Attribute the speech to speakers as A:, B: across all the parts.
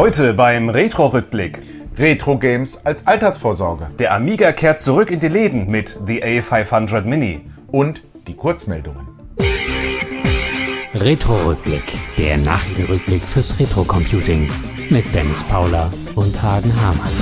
A: Heute beim Retro-Rückblick.
B: Retro-Games als Altersvorsorge.
A: Der Amiga kehrt zurück in die Läden mit The A500 Mini.
B: Und die Kurzmeldungen.
C: Retro-Rückblick, der Nachrichtenrückblick fürs Retro-Computing mit Dennis Paula und Hagen Hamann.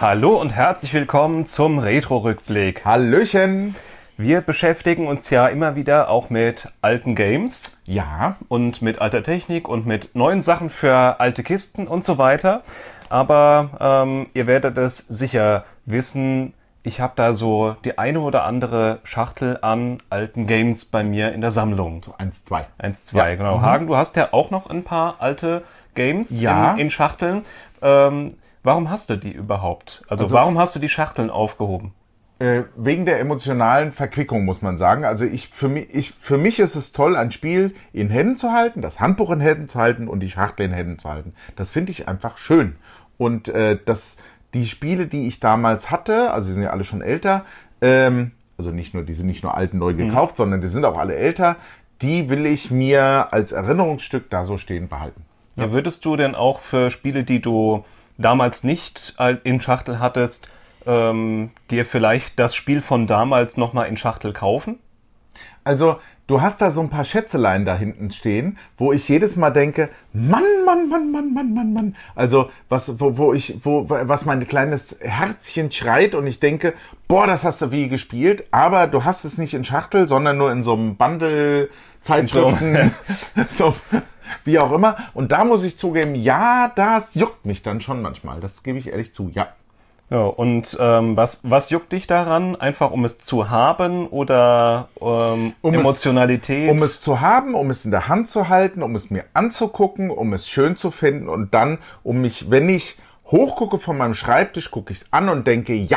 A: Hallo und herzlich willkommen zum Retro-Rückblick.
B: Hallöchen.
A: Wir beschäftigen uns ja immer wieder auch mit alten Games
B: Ja,
A: und mit alter Technik und mit neuen Sachen für alte Kisten und so weiter. Aber ähm, ihr werdet es sicher wissen, ich habe da so die eine oder andere Schachtel an alten Games bei mir in der Sammlung.
B: so eins, zwei.
A: Eins, zwei,
B: Ja.
A: genau. Hagen, du hast ja auch noch ein paar alte Games
B: Ja.
A: in, in Schachteln. Ähm, warum hast du die überhaupt? Also,
B: Also-
A: warum hast du die Schachteln aufgehoben?
B: Äh, wegen der emotionalen Verquickung muss man sagen. Also ich für mich, ich für mich ist es toll, ein Spiel in Händen zu halten, das Handbuch in Händen zu halten und die Schachtel in Händen zu halten. Das finde ich einfach schön. Und äh, das die Spiele, die ich damals hatte, also die sind ja alle schon älter, ähm, also nicht nur die sind nicht nur alt und neu gekauft, sondern die sind auch alle älter. Die will ich mir als Erinnerungsstück da so stehen behalten.
A: Ja. Würdest du denn auch für Spiele, die du damals nicht in Schachtel hattest, ähm, dir vielleicht das Spiel von damals nochmal in Schachtel kaufen?
B: Also, du hast da so ein paar Schätzelein da hinten stehen, wo ich jedes Mal denke, Mann, Mann, Mann, Mann, Mann, Mann, Mann. Also, was, wo, wo ich, wo, was mein kleines Herzchen schreit und ich denke, boah, das hast du wie gespielt, aber du hast es nicht in Schachtel, sondern nur in so einem Bundle, Zeitschriften, so, wie auch immer. Und da muss ich zugeben, ja, das juckt mich dann schon manchmal. Das gebe ich ehrlich zu, ja.
A: Ja, und ähm, was, was juckt dich daran? Einfach um es zu haben oder ähm,
B: Um es-
A: Emotionalität?
B: Um es zu haben, um es in der Hand zu halten, um es mir anzugucken, um es schön zu finden und dann, um mich, wenn ich hochgucke von meinem Schreibtisch, gucke ich es an und denke, ja,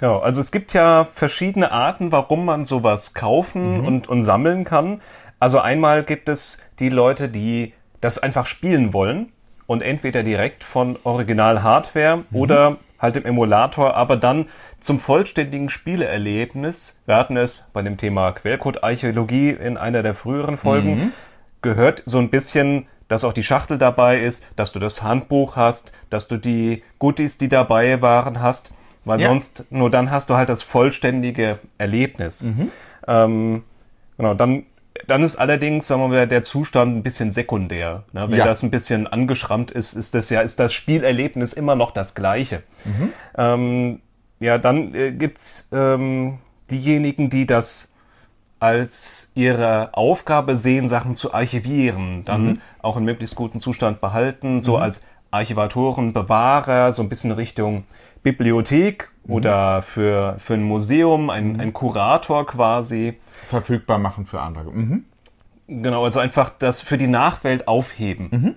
A: Genau, also es gibt ja verschiedene Arten, warum man sowas kaufen und, und sammeln kann. Also einmal gibt es die Leute, die das einfach spielen wollen und entweder direkt von Original-Hardware oder halt im Emulator, aber dann zum vollständigen Spieleerlebnis, wir hatten es bei dem Thema Quellcode-Archäologie in einer der früheren Folgen, gehört so ein bisschen, dass auch die Schachtel dabei ist, dass du das Handbuch hast, dass du die Goodies, die dabei waren, hast, weil
B: Ja.
A: sonst nur dann hast du halt das vollständige Erlebnis. Ähm, genau, dann, dann ist allerdings, sagen wir mal, der Zustand ein bisschen sekundär. Ne? Wenn
B: Ja.
A: das ein bisschen angeschrammt ist, ist das ja, ist das Spielerlebnis immer noch das gleiche. Ähm, ja, dann äh, gibt's ähm, diejenigen, die das als ihre Aufgabe sehen, Sachen zu archivieren, dann auch in möglichst guten Zustand behalten, so als Archivatoren, Bewahrer, so ein bisschen Richtung Bibliothek oder für, für ein Museum, ein, ein Kurator quasi.
B: Verfügbar machen für andere. Mhm.
A: Genau, also einfach das für die Nachwelt aufheben.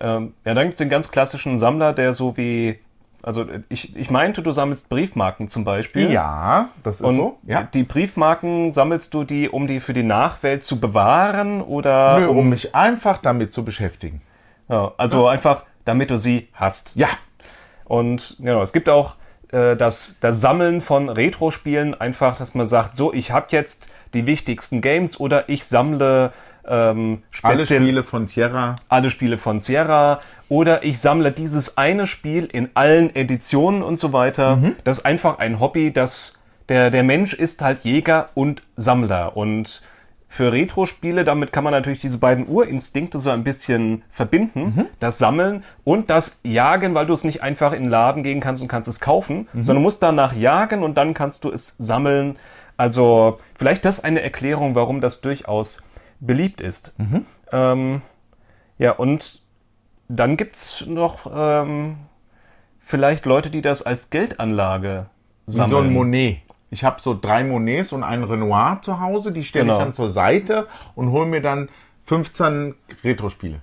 A: Ähm, ja, dann gibt's den ganz klassischen Sammler, der so wie, also ich, ich meinte, du sammelst Briefmarken zum Beispiel.
B: Ja, das ist
A: Und
B: so. Ja.
A: die Briefmarken sammelst du die, um die für die Nachwelt zu bewahren oder
B: Nö, um mich einfach damit zu beschäftigen.
A: ja, also einfach, damit du sie hast.
B: Ja,
A: Und genau, es gibt auch äh, das, das Sammeln von Retro-Spielen einfach, dass man sagt, so, ich habe jetzt die wichtigsten Games oder ich sammle ähm,
B: alle Spiele von Sierra.
A: alle Spiele von Sierra oder ich sammle dieses eine Spiel in allen Editionen und so weiter. Das ist einfach ein Hobby, das der, der Mensch ist halt Jäger und Sammler und für Retro-Spiele, damit kann man natürlich diese beiden Urinstinkte so ein bisschen verbinden. Das Sammeln und das Jagen, weil du es nicht einfach in den Laden gehen kannst und kannst es kaufen, sondern musst danach jagen und dann kannst du es sammeln. Also vielleicht das eine Erklärung, warum das durchaus beliebt ist. Ähm, ja, und dann gibt's noch ähm, vielleicht Leute, die das als Geldanlage
B: Wie
A: sammeln.
B: so ein Monet. Ich habe so drei Monets und einen Renoir zu Hause, die stelle
A: Genau.
B: ich dann zur Seite und hole mir dann 15 Retro-Spiele.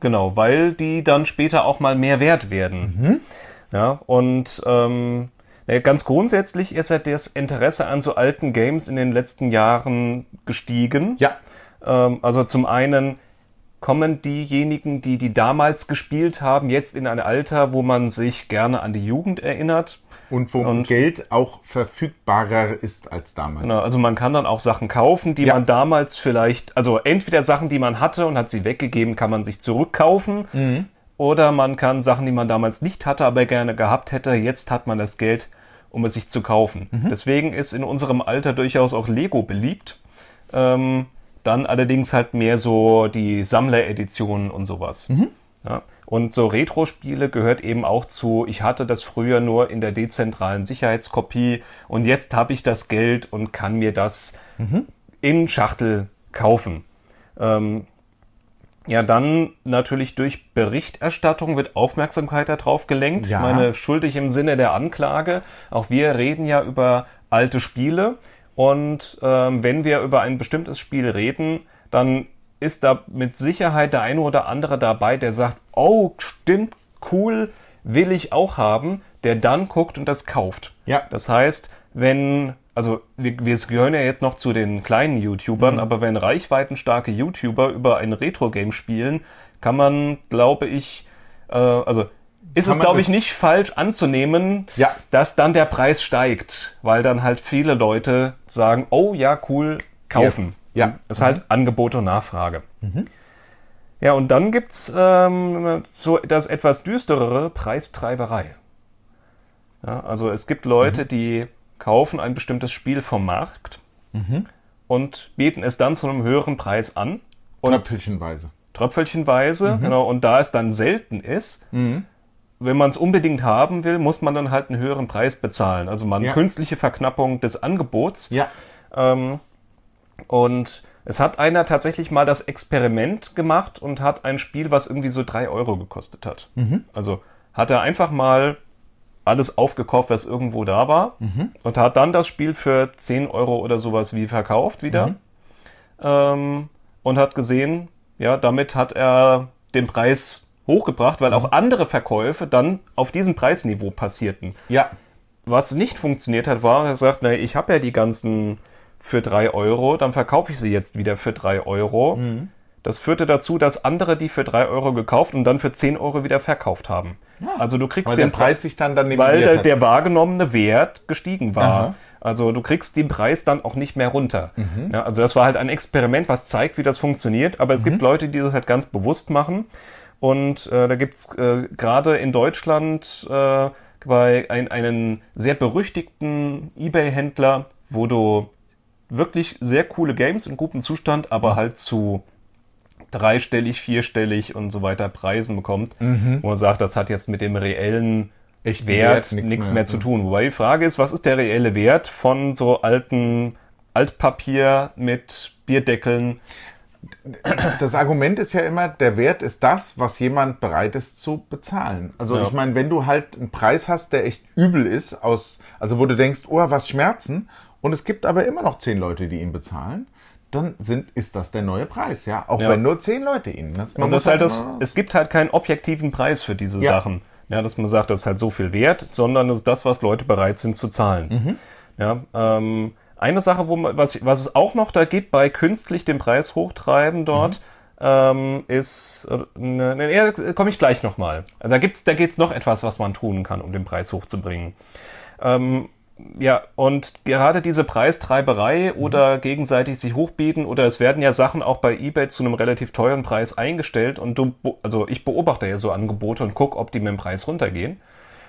A: Genau, weil die dann später auch mal mehr wert werden. Ja, und ähm, ganz grundsätzlich ist ja das Interesse an so alten Games in den letzten Jahren gestiegen.
B: Ja,
A: Ähm, also zum einen kommen diejenigen, die die damals gespielt haben, jetzt in ein Alter, wo man sich gerne an die Jugend erinnert.
B: Und wo
A: Und-
B: Geld auch verfügbarer ist als damals.
A: Genau, also man kann dann auch Sachen kaufen, die
B: Ja.
A: man damals vielleicht, also entweder Sachen, die man hatte und hat sie weggegeben, kann man sich zurückkaufen.
B: Mhm.
A: Oder man kann Sachen, die man damals nicht hatte, aber gerne gehabt hätte, jetzt hat man das Geld, um es sich zu kaufen.
B: Mhm.
A: Deswegen ist in unserem Alter durchaus auch Lego beliebt. Ähm, dann allerdings halt mehr so die Sammlereditionen und sowas.
B: Mhm.
A: Ja. Und so Retro-Spiele gehört eben auch zu, ich hatte das früher nur in der dezentralen Sicherheitskopie und jetzt habe ich das Geld und kann mir das in Schachtel kaufen. Ähm, ja, dann natürlich durch Berichterstattung wird Aufmerksamkeit darauf gelenkt.
B: Ja.
A: Ich meine, schuldig im Sinne der Anklage. Auch wir reden ja über alte Spiele. Und ähm, wenn wir über ein bestimmtes Spiel reden, dann ist da mit Sicherheit der eine oder andere dabei, der sagt, oh, stimmt, cool, will ich auch haben, der dann guckt und das kauft.
B: Ja.
A: Das heißt, wenn, also wir, wir gehören ja jetzt noch zu den kleinen YouTubern, aber wenn reichweitenstarke YouTuber über ein Retro-Game spielen, kann man, glaube ich, äh, also ist es, glaube ich, nicht falsch anzunehmen,
B: Ja.
A: dass dann der Preis steigt, weil dann halt viele Leute sagen, oh ja, cool, kaufen.
B: Jetzt. Ja.
A: Das ist halt Angebot und Nachfrage. Ja, und dann gibt's ähm, so das etwas düsterere Preistreiberei. Ja, also es gibt Leute, die kaufen ein bestimmtes Spiel vom Markt und bieten es dann zu einem höheren Preis an. Und
B: Tröpfelchenweise.
A: tröpfelchenweise,
B: Mhm.
A: genau, und da es dann selten ist, wenn man es unbedingt haben will, muss man dann halt einen höheren Preis bezahlen. Also man
B: Ja.
A: künstliche Verknappung des Angebots.
B: Ja.
A: Ähm, und es hat einer tatsächlich mal das Experiment gemacht und hat ein Spiel, was irgendwie so drei Euro gekostet hat. Also hat er einfach mal alles aufgekauft, was irgendwo da war und hat dann das Spiel für 10 Euro oder sowas wie verkauft wieder. Ähm, und hat gesehen, ja, damit hat er den Preis hochgebracht, weil auch andere Verkäufe dann auf diesem Preisniveau passierten.
B: Ja.
A: Was nicht funktioniert hat, war, er sagt, na, ich habe ja die ganzen für drei Euro, dann verkaufe ich sie jetzt wieder für drei Euro. Das führte dazu, dass andere die für drei Euro gekauft und dann für 10 Euro wieder verkauft haben. Also du kriegst
B: Weil
A: den
B: Preis sich dann dann
A: weil der, der wahrgenommene Wert gestiegen war.
B: Aha.
A: Also du kriegst den Preis dann auch nicht mehr runter.
B: Mhm.
A: Ja, also das war halt ein Experiment, was zeigt, wie das funktioniert. Aber es
B: Mhm.
A: gibt Leute, die das halt ganz bewusst machen. Und äh, da gibt's äh, gerade in Deutschland äh, bei ein, einen sehr berüchtigten Ebay-Händler, wo du wirklich sehr coole Games in gutem Zustand, aber halt zu dreistellig, vierstellig und so weiter Preisen bekommt, wo man sagt, das hat jetzt mit dem reellen
B: Echten
A: Wert,
B: Wert
A: nichts
B: nichts
A: mehr,
B: mehr.
A: zu tun. Wobei die Frage ist, was ist der reelle Wert von so alten Altpapier mit Bierdeckeln?
B: das Argument ist ja immer, der Wert ist das, was jemand bereit ist zu bezahlen. Also
A: Ja.
B: ich meine, wenn du halt einen Preis hast, der echt übel ist, aus, also wo du denkst, oh, was Schmerzen, und es gibt aber immer noch zehn Leute, die ihn bezahlen, dann sind, ist das der neue Preis, ja. Auch
A: Ja.
B: wenn nur zehn Leute ihn. Das, man
A: Also
B: muss
A: ist halt das, es gibt halt keinen objektiven Preis für diese
B: Ja.
A: Sachen. Ja, dass man sagt, das ist halt so viel wert, sondern das ist das, was Leute bereit sind zu zahlen.
B: Mhm.
A: Ja, ähm, eine Sache, wo man, was, was es auch noch da gibt bei künstlich den Preis hochtreiben dort,
B: Mhm.
A: ähm, ist, äh, ne, ne, ja, da komme ich gleich nochmal. Also da gibt's, da geht's noch etwas, was man tun kann, um den Preis hochzubringen. Ähm, ja, und gerade diese Preistreiberei oder gegenseitig sich hochbieten oder es werden ja Sachen auch bei eBay zu einem relativ teuren Preis eingestellt und du, also ich beobachte ja so Angebote und guck, ob die mit dem Preis runtergehen.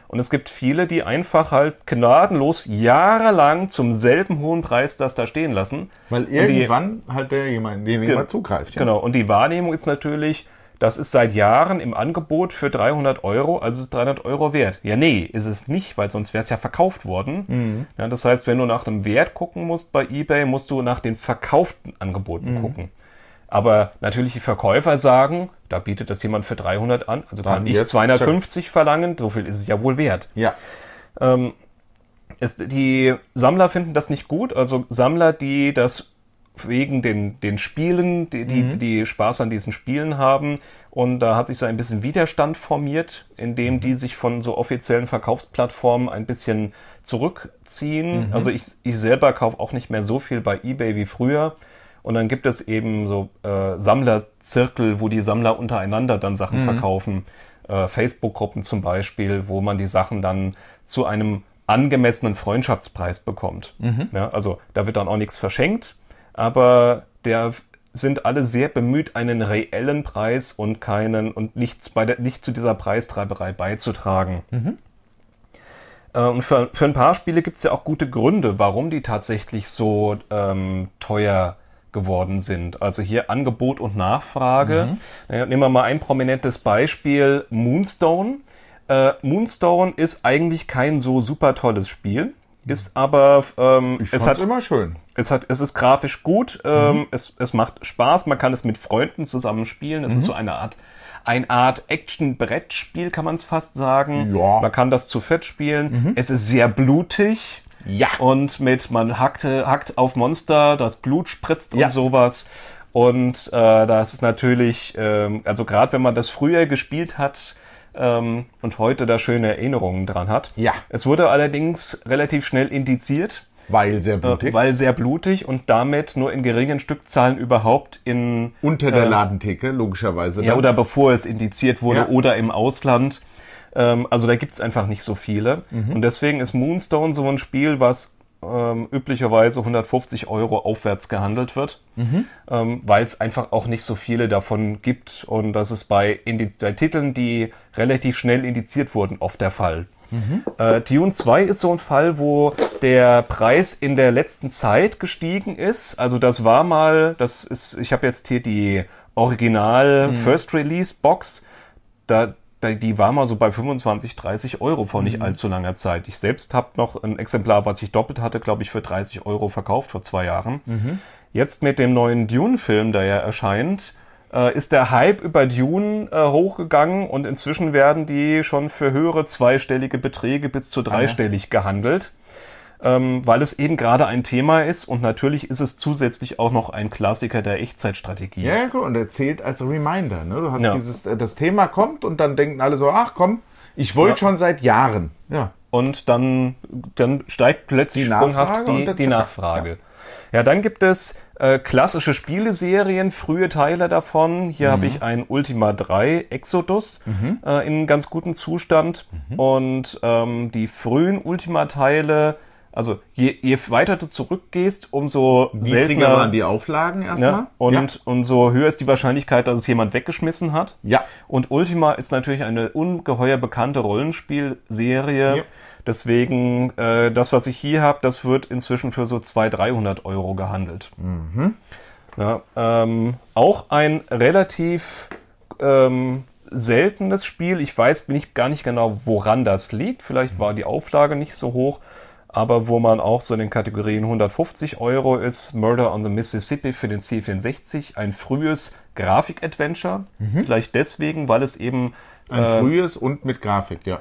A: Und es gibt viele, die einfach halt gnadenlos jahrelang zum selben hohen Preis das da stehen lassen.
B: Weil
A: Und die-
B: irgendwann halt der jemand, den jemand zugreift. Ja.
A: Genau, und die Wahrnehmung ist natürlich, das ist seit Jahren im Angebot für 300 Euro, also ist 300 Euro wert. Ja, nee, ist es nicht, weil sonst wäre es ja verkauft worden.
B: Mhm.
A: Ja, das heißt, wenn du nach dem Wert gucken musst bei eBay, musst du nach den verkauften Angeboten
B: Mhm.
A: gucken. Aber natürlich die Verkäufer sagen, da bietet das jemand für 300 an, also kann
B: Dann
A: ich
B: jetzt
A: 250 verlangen, so viel ist es ja wohl wert.
B: ja.
A: Es, die Sammler finden das nicht gut, also Sammler, die das wegen den, den Spielen, die, die, die Spaß an diesen Spielen haben. Und da hat sich so ein bisschen Widerstand formiert, indem die sich von so offiziellen Verkaufsplattformen ein bisschen zurückziehen. Also ich, ich selber kaufe auch nicht mehr so viel bei eBay wie früher. Und dann gibt es eben so äh, Sammlerzirkel, wo die Sammler untereinander dann Sachen verkaufen. Äh, Facebook-Gruppen zum Beispiel, wo man die Sachen dann zu einem angemessenen Freundschaftspreis bekommt. Ja, also da wird dann auch nichts verschenkt, aber der sind alle sehr bemüht, einen reellen Preis und keinen und nichts bei der, nicht zu dieser Preistreiberei beizutragen. Äh, Und für, für ein paar Spiele gibt es ja auch gute Gründe, warum die tatsächlich so ähm, teuer geworden sind. Also hier Angebot und Nachfrage. Naja, nehmen wir mal ein prominentes Beispiel, Moonstone. Äh, Moonstone ist eigentlich kein so super tolles Spiel, ist aber ähm,
B: Ich
A: es hat
B: immer schön.
A: es hat, es ist grafisch gut, ähm, es, es macht Spaß, man kann es mit Freunden zusammen spielen. Es ist so eine Art, eine Art Action-Brettspiel, kann man es fast sagen.
B: Ja.
A: Man kann das zu fett spielen. Es ist sehr blutig.
B: Ja.
A: Und mit, man hackt, hackt auf Monster, das Blut spritzt
B: Ja.
A: und sowas. Und äh, das ist natürlich, ähm, also gerade wenn man das früher gespielt hat ähm, und heute da schöne Erinnerungen dran hat.
B: Ja.
A: Es wurde allerdings relativ schnell indiziert.
B: Weil sehr blutig.
A: Äh, Weil sehr blutig und damit nur in geringen Stückzahlen überhaupt in
B: Unter der Ladentheke, logischerweise.
A: ja
B: dann.
A: oder bevor es indiziert wurde
B: Ja.
A: oder im Ausland. Ähm, also da gibt's einfach nicht so viele. Und deswegen ist Moonstone so ein Spiel, was ähm, üblicherweise 150 Euro aufwärts gehandelt wird, ähm, weil es einfach auch nicht so viele davon gibt. Und das ist bei, Indiz bei Titeln, die relativ schnell indiziert wurden, oft der Fall. Äh, Tune 2 ist so ein Fall, wo der Preis in der letzten Zeit gestiegen ist. Also das war mal, das ist, ich habe jetzt hier die Original First Release Box. Da, die war mal so bei 25, 30 Euro vor nicht allzu langer Zeit. Ich selbst habe noch ein Exemplar, was ich doppelt hatte, glaube ich, für 30 Euro verkauft vor zwei Jahren. Jetzt mit dem neuen Dune-Film, der ja erscheint, äh, ist der Hype über Dune äh, hochgegangen und inzwischen werden die schon für höhere zweistellige Beträge bis zu dreistellig gehandelt, ähm, weil es eben gerade ein Thema ist und natürlich ist es zusätzlich auch noch ein Klassiker der Echtzeitstrategie.
B: Ja, gut, und er zählt als Reminder. Ne? Du hast
A: Ja.
B: dieses, äh, das Thema kommt und dann denken alle so, ach komm, ich wollte
A: Ja.
B: schon seit Jahren. Ja.
A: Und dann, dann steigt plötzlich
B: Die
A: sprunghaft die, die. Nachfrage. Ja. dann gibt es äh, klassische Spieleserien, frühe Teile davon. Hier
B: Mhm.
A: habe ich ein Ultima 3 Exodus äh, in ganz gutem Zustand.
B: Mhm.
A: Und ähm, die frühen Ultima-Teile, also je, je weiter du zurückgehst, umso seltener
B: waren die Auflagen erstmal.
A: ne? und, und so höher ist die Wahrscheinlichkeit, dass es jemand weggeschmissen hat.
B: Ja.
A: Und Ultima ist natürlich eine ungeheuer bekannte Rollenspielserie.
B: Ja.
A: Deswegen, äh, das, was ich hier habe, das wird inzwischen für so 200, 300 Euro gehandelt. Ja, ähm, auch ein relativ ähm, seltenes Spiel. Ich weiß nicht, gar nicht genau, woran das liegt. Vielleicht war die Auflage nicht so hoch. Aber wo man auch so in den Kategorien 150 Euro ist, Murder on the Mississippi für den C64, ein frühes Grafik-Adventure. Vielleicht deswegen, weil es eben
B: Ein
A: äh,
B: frühes und mit Grafik, ja.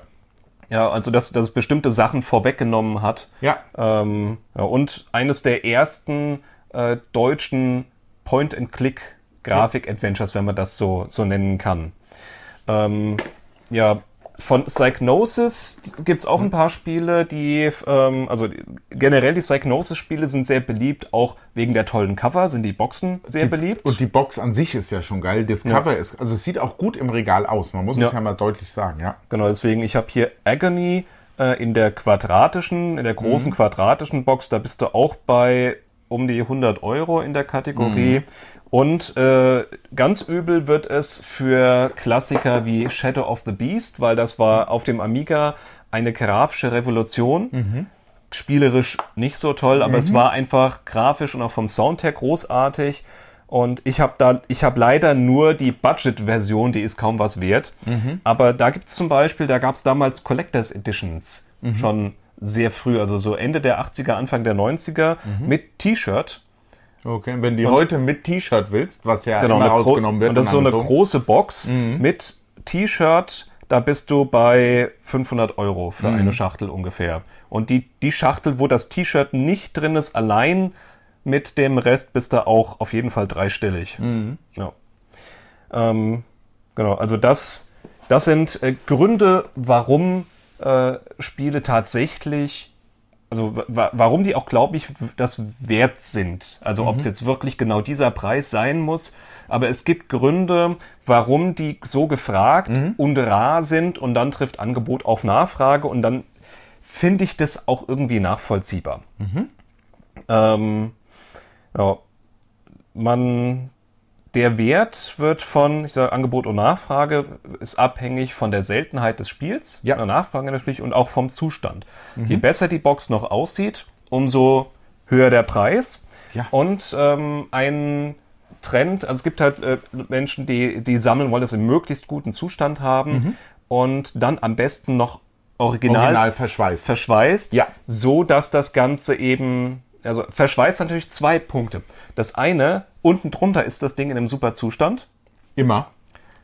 A: ja, also dass das bestimmte Sachen vorweggenommen hat.
B: Ja.
A: Ähm, ja, und eines der ersten äh, deutschen Point-and-Click-Grafik-Adventures, wenn man das so, so nennen kann. Ähm, ja, von Psygnosis gibt's auch ein paar Spiele, die, ähm, also generell die Psygnosis-Spiele sind sehr beliebt, auch wegen der tollen Cover sind die Boxen sehr beliebt.
B: Und die Box an sich ist ja schon geil. Das Cover ist, also es sieht auch gut im Regal aus. Man muss
A: Ja.
B: es ja mal deutlich sagen, ja.
A: Genau, deswegen, ich habe hier Agony äh, in der quadratischen, in der großen quadratischen Box, da bist du auch bei um die 100 Euro in der Kategorie. Und äh, ganz übel wird es für Klassiker wie Shadow of the Beast, weil das war auf dem Amiga eine grafische Revolution. Spielerisch nicht so toll, aber es war einfach grafisch und auch vom Sound her großartig. Und ich habe da, ich habe leider nur die Budget-Version, die ist kaum was wert. Aber da gibt's zum Beispiel, da gab's damals Collectors Editions schon sehr früh, also so Ende der 80er, Anfang der 90er mit T-Shirt.
B: Okay, wenn die heute mit T-Shirt willst, was ja immer
A: eine gro-
B: rausgenommen wird.
A: Und das ist so eine große Box mit T-Shirt. Da bist du bei 500 Euro für eine Schachtel ungefähr. Und die, die Schachtel, wo das T-Shirt nicht drin ist, allein mit dem Rest bist du auch auf jeden Fall dreistellig. Ja. Ähm, genau, also das, das sind äh, Gründe, warum äh, Spiele tatsächlich also wa warum die auch, glaube ich, das wert sind. Also ob es jetzt wirklich genau dieser Preis sein muss. Aber es gibt Gründe, warum die so gefragt und rar sind und dann trifft Angebot auf Nachfrage und dann finde ich das auch irgendwie nachvollziehbar. Ähm, ja, man, der Wert wird von, ich sage, Angebot und Nachfrage ist abhängig von der Seltenheit des Spiels,
B: Ja.
A: der Nachfrage natürlich und auch vom Zustand. Je besser die Box noch aussieht, umso höher der Preis.
B: Ja.
A: Und ähm, ein Trend, also es gibt halt äh, Menschen, die, die sammeln, wollen das im möglichst guten Zustand haben und dann am besten noch original,
B: Original verschweißt.
A: verschweißt,
B: Ja.
A: so dass das Ganze eben, also verschweißt natürlich zwei Punkte. Das eine, unten drunter ist das Ding in einem super Zustand.
B: Immer.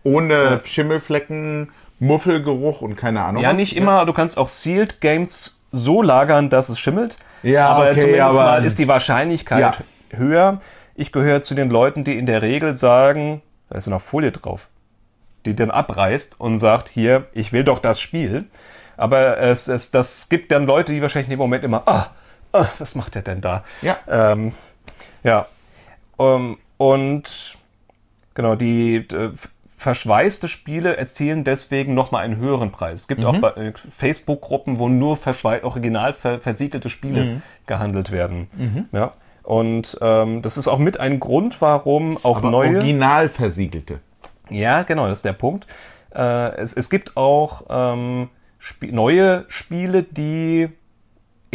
B: Ohne Schimmelflecken, Muffelgeruch und keine Ahnung.
A: Ja,
B: was.
A: nicht immer, du kannst auch Sealed Games so lagern, dass es schimmelt.
B: Ja,
A: aber
B: okay,
A: zumindest
B: aber-
A: mal ist die Wahrscheinlichkeit
B: Ja.
A: höher. Ich gehöre zu den Leuten, die in der Regel sagen, da ist ja noch Folie drauf, die dann abreißt und sagt, hier, ich will doch das Spiel. Aber es, es das gibt dann Leute, die wahrscheinlich in dem Moment immer, ah, ah was macht der denn da?
B: Ja.
A: Ähm, ja. Ähm, und genau, die äh, verschweißte Spiele erzielen deswegen nochmal einen höheren Preis. Es gibt auch bei, äh, Facebook-Gruppen, wo nur original ver versiegelte Spiele gehandelt werden. Ja. Und ähm, das ist auch mit ein Grund, warum auch
B: Aber
A: neue.
B: Original versiegelte.
A: Ja, genau, das ist der Punkt. Äh, es, es gibt auch ähm, Sp neue Spiele, die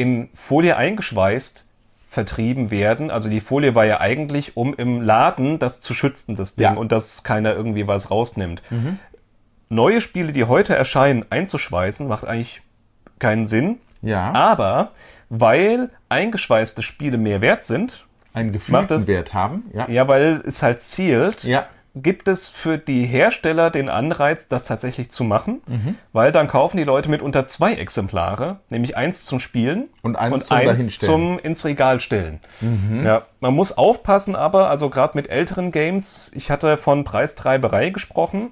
A: in Folie eingeschweißt vertrieben werden. Also die Folie war ja eigentlich, um im Laden das zu schützen, das Ding,
B: Ja.
A: und dass keiner irgendwie was rausnimmt. Neue Spiele, die heute erscheinen, einzuschweißen, macht eigentlich keinen Sinn.
B: Ja.
A: Aber weil eingeschweißte Spiele mehr wert sind,
B: Einen
A: Macht das-
B: gefühlten Wert haben. Ja.
A: ja, weil es halt zielt,
B: Ja.
A: Gibt es für die Hersteller den Anreiz, das tatsächlich zu machen, weil dann kaufen die Leute mitunter zwei Exemplare, nämlich eins zum Spielen
B: Und eins zum Dahinstellen.
A: zum ins Regal stellen. Ja, man muss aufpassen, aber also gerade mit älteren Games, ich hatte von Preistreiberei gesprochen.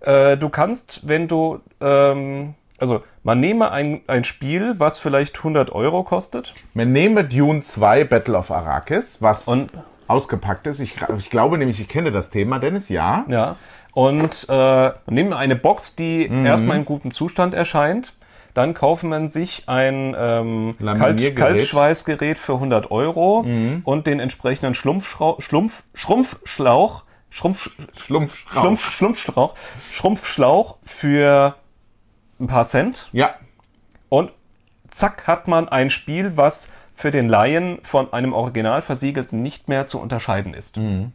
A: Äh, du kannst, wenn du ähm, also man nehme ein, ein Spiel, was vielleicht 100 Euro kostet
B: Man nehme Dune 2 Battle of Arrakis, was
A: und
B: ausgepackt ist. Ich, ich glaube nämlich, ich kenne das Thema, Dennis, ja.
A: Ja. Und äh, man nimmt eine Box, die
B: Mhm.
A: erstmal in gutem Zustand erscheint. Dann kauft man sich ein ähm, Kalt.
B: Mhm.
A: Kaltschweißgerät für 100 Euro und den entsprechenden Schlumpfschrau Schlumpf, Schrumpfschlauch, Schrumpf,
B: Schlumpf.
A: Schlumpf, Schlumpfschlauch, Schrumpfschlauch für ein paar Cent.
B: Ja.
A: Und zack hat man ein Spiel, was für den Laien von einem original versiegelten nicht mehr zu unterscheiden ist.
B: Mhm.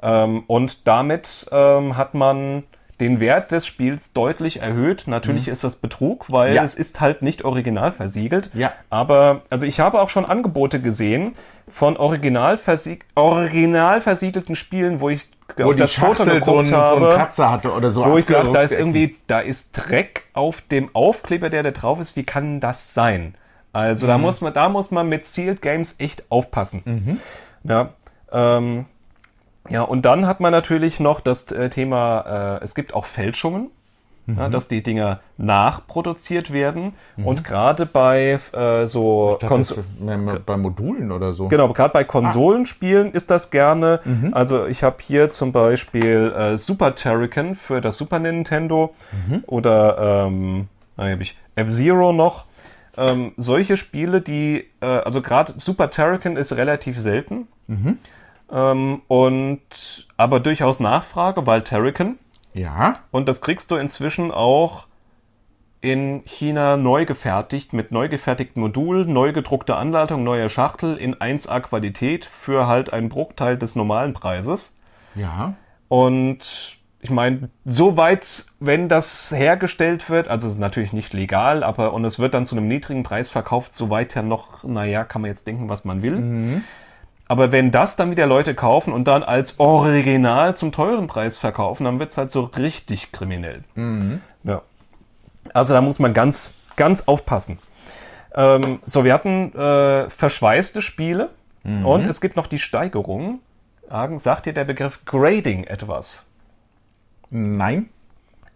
A: Ähm, und damit ähm, hat man den Wert des Spiels deutlich erhöht. Natürlich ist das Betrug, weil
B: Mhm. Ja.
A: es ist halt nicht original versiegelt.
B: Ja.
A: Aber also ich habe auch schon Angebote gesehen von original, versieg original versiegelten Spielen, wo ich
B: Wo
A: auf das Foto geguckt
B: so, ein, so
A: habe
B: einen Kratzer hatte oder so.
A: wo ich sage, da ist irgendwie, da ist Dreck auf dem Aufkleber, der da drauf ist. Wie kann das sein? Also da muss man, da muss man mit Sealed Games echt aufpassen. Ja, ähm, ja, und dann hat man natürlich noch das äh, Thema, äh, es gibt auch Fälschungen, ja, dass die Dinger nachproduziert werden. Und gerade bei äh, so
B: dachte, bei Modulen oder so.
A: Genau, gerade bei Konsolenspielen ist das gerne. Also ich habe hier zum Beispiel äh, Super Turrican für das Super Nintendo oder ähm, habe ich F-Zero noch. Ähm, solche Spiele, die, äh, also gerade Super Turrican ist relativ selten. Ähm, und aber durchaus Nachfrage, weil Turrican.
B: Ja.
A: Und das kriegst du inzwischen auch in China neu gefertigt, mit neu gefertigten Modulen, neu gedruckte Anleitung, neue Schachtel in 1A Qualität für halt einen Bruchteil des normalen Preises.
B: Ja.
A: Und ich meine, soweit, wenn das hergestellt wird, also es ist natürlich nicht legal, aber und es wird dann zu einem niedrigen Preis verkauft, soweit ja noch, naja, kann man jetzt denken, was man will. Aber wenn das dann wieder Leute kaufen und dann als Original zum teuren Preis verkaufen, dann wird's halt so richtig kriminell. Ja. Also da muss man ganz, ganz aufpassen. Ähm, so, wir hatten äh, verschweißte Spiele und es gibt noch die Steigerung. Hagen, sagt dir der Begriff Grading etwas?
B: Nein.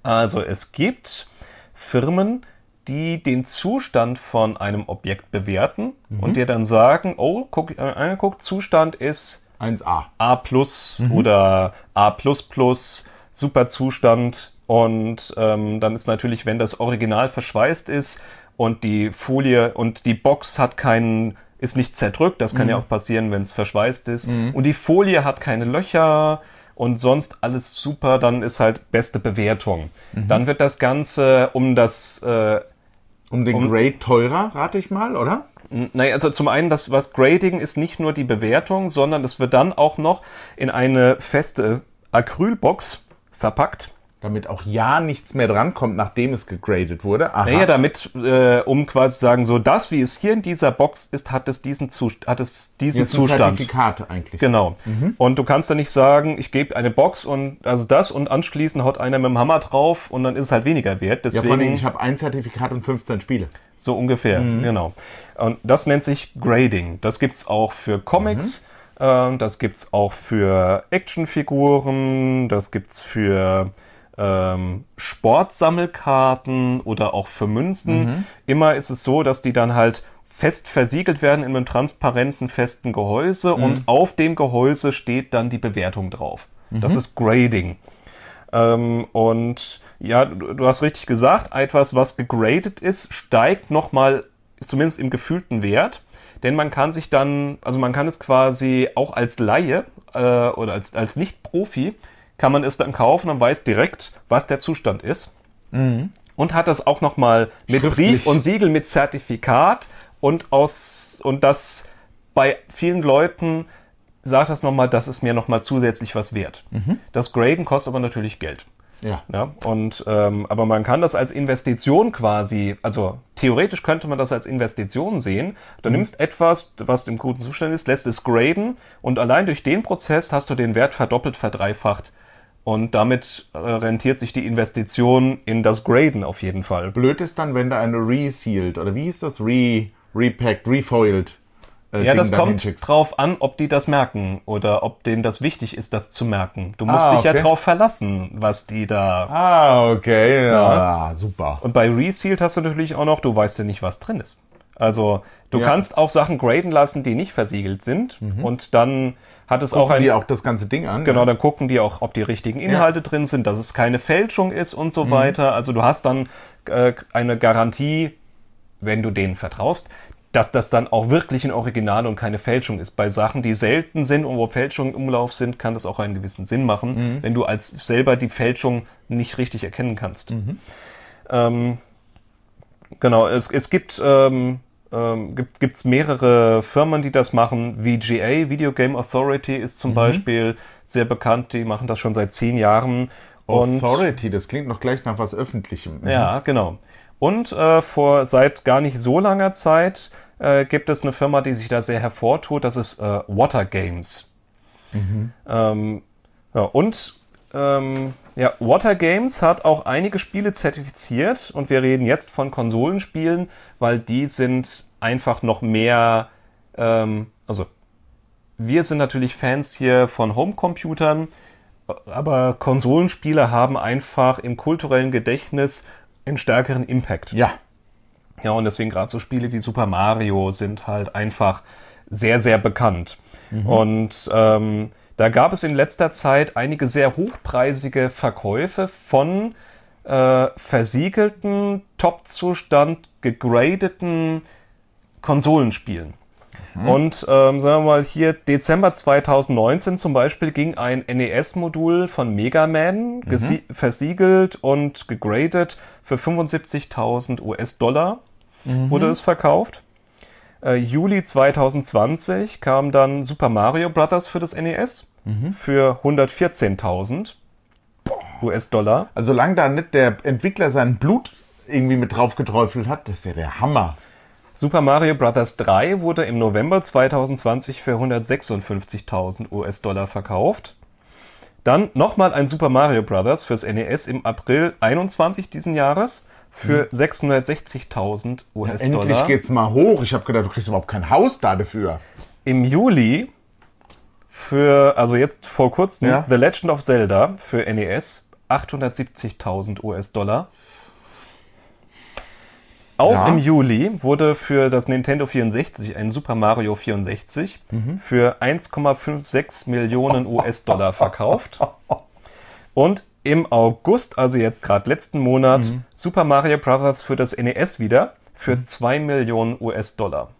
A: Also es gibt Firmen, die den Zustand von einem Objekt bewerten und dir dann sagen, oh, guck, äh, angeguckt, Zustand ist
B: 1A.
A: A plus oder A plus plus, super Zustand. Und ähm, dann ist natürlich, wenn das Original verschweißt ist und die Folie und die Box hat keinen, ist nicht zerdrückt, das kann ja auch passieren, wenn es verschweißt ist. Und die Folie hat keine Löcher und sonst alles super, dann ist halt beste Bewertung. Dann wird das Ganze um das äh,
B: Um den Grade teurer, rate ich mal, oder?
A: Naja, also zum einen, das was Grading ist nicht nur die Bewertung, sondern es wird dann auch noch in eine feste Acrylbox verpackt.
B: Damit auch ja nichts mehr drankommt, nachdem es gegradet wurde. Aha.
A: Naja, damit, äh, um quasi zu sagen, so das, wie es hier in dieser Box ist, hat es diesen, Zust hat es diesen
B: Jetzt
A: Zustand.
B: Zertifikat eigentlich.
A: Genau. Und du kannst dann nicht sagen, ich gebe eine Box und also das und anschließend haut einer mit dem Hammer drauf und dann ist es halt weniger wert.
B: Ja,
A: Deswegen
B: vor allem, ich habe ein Zertifikat und 15 Spiele.
A: So ungefähr, genau. Und das nennt sich Grading. Das gibt's auch für Comics, ähm, das gibt's auch für Actionfiguren, das gibt's für ähm, Sportsammelkarten oder auch für Münzen. Immer ist es so, dass die dann halt fest versiegelt werden in einem transparenten, festen Gehäuse und auf dem Gehäuse steht dann die Bewertung drauf. Das ist Grading. Ähm, und ja, du, du hast richtig gesagt, etwas, was gegradet ist, steigt nochmal, zumindest im gefühlten Wert. Denn man kann sich dann, also man kann es quasi auch als Laie äh, oder als, als Nicht-Profi, kann man es dann kaufen und weiß direkt, was der Zustand ist. Und hat das auch nochmal mit. Brief und Siegel, mit Zertifikat und aus, und das bei vielen Leuten sagt das nochmal, das ist mir nochmal zusätzlich was wert. Das Graden kostet aber natürlich Geld.
B: Ja.
A: Ja, und ähm, aber man kann das als Investition quasi, also theoretisch könnte man das als Investition sehen. Du nimmst etwas, was im guten Zustand ist, lässt es graden und allein durch den Prozess hast du den Wert verdoppelt, verdreifacht. Und damit äh, rentiert sich die Investition in das Graden auf jeden Fall.
B: Blöd ist dann, wenn da eine resealed oder wie hieß das? Re, repacked, refoiled. Äh,
A: Ja,
B: Ding
A: das kommt
B: hinschickst.
A: drauf an, ob die das merken oder ob denen das wichtig ist, das zu merken. Du musst
B: Ah,
A: dich ja
B: okay.
A: drauf verlassen, was die da.
B: Ah, okay. Ja, super.
A: Und bei Resealed hast du natürlich auch noch, du weißt ja nicht, was drin ist. Also du
B: Ja.
A: kannst auch Sachen graden lassen, die nicht versiegelt sind. Und dann hat es auch
B: Gucken
A: ein.
B: die auch das ganze Ding an?
A: Genau, dann gucken die auch, ob die richtigen Inhalte drin sind, dass es keine Fälschung ist und so weiter. Also du hast dann äh, eine Garantie, wenn du denen vertraust, dass das dann auch wirklich ein Original und keine Fälschung ist. Bei Sachen, die selten sind und wo Fälschungen im Umlauf sind, kann das auch einen gewissen Sinn machen, wenn du als selber die Fälschung nicht richtig erkennen kannst. Ähm, genau, es, es gibt ähm, ähm, gibt gibt's mehrere Firmen, die das machen. VGA, Video Game Authority, ist zum Beispiel sehr bekannt. Die machen das schon seit zehn Jahren. Und
B: Authority, das klingt noch gleich nach was Öffentlichem.
A: ja, genau. Und äh, vor seit gar nicht so langer Zeit äh, gibt es eine Firma, die sich da sehr hervortut. Das ist äh, Water Games. Ähm, ja, und ähm, ja, Water Games hat auch einige Spiele zertifiziert und wir reden jetzt von Konsolenspielen, weil die sind einfach noch mehr, ähm, also wir sind natürlich Fans hier von Homecomputern, aber Konsolenspiele haben einfach im kulturellen Gedächtnis einen stärkeren Impact.
B: Ja.
A: Ja, und deswegen gerade so Spiele wie Super Mario sind halt einfach sehr, sehr bekannt. Und ähm, da gab es in letzter Zeit einige sehr hochpreisige Verkäufe von äh, versiegelten, Top-Zustand gegradeten Konsolenspielen. Und ähm, sagen wir mal hier, Dezember 2019 zum Beispiel ging ein NES-Modul von Mega Man gesi- versiegelt und gegradet für 75.000 US-Dollar wurde es verkauft. Äh, Juli 2020 kam dann Super Mario Bros. für das NES für 114.000 US-Dollar.
B: Also solange da nicht der Entwickler sein Blut irgendwie mit drauf geträufelt hat, das ist ja der Hammer.
A: Super Mario Bros. 3 wurde im November 2020 für 156.000 US-Dollar verkauft. Dann nochmal ein Super Mario Bros. fürs NES im April 21 diesen Jahres für 660.000 US-Dollar.
B: Endlich geht's mal hoch. Ich habe gedacht, du kriegst überhaupt kein Haus da dafür.
A: Im Juli für, also jetzt vor kurzem,
B: Ja.
A: The Legend of Zelda für NES 870.000 US-Dollar. Auch
B: Ja.
A: im Juli wurde für das Nintendo 64 ein Super Mario 64 für 1,56 Millionen US-Dollar verkauft. Und im August, also jetzt gerade letzten Monat, Super Mario Bros. für das NES wieder für 2 Millionen US-Dollar.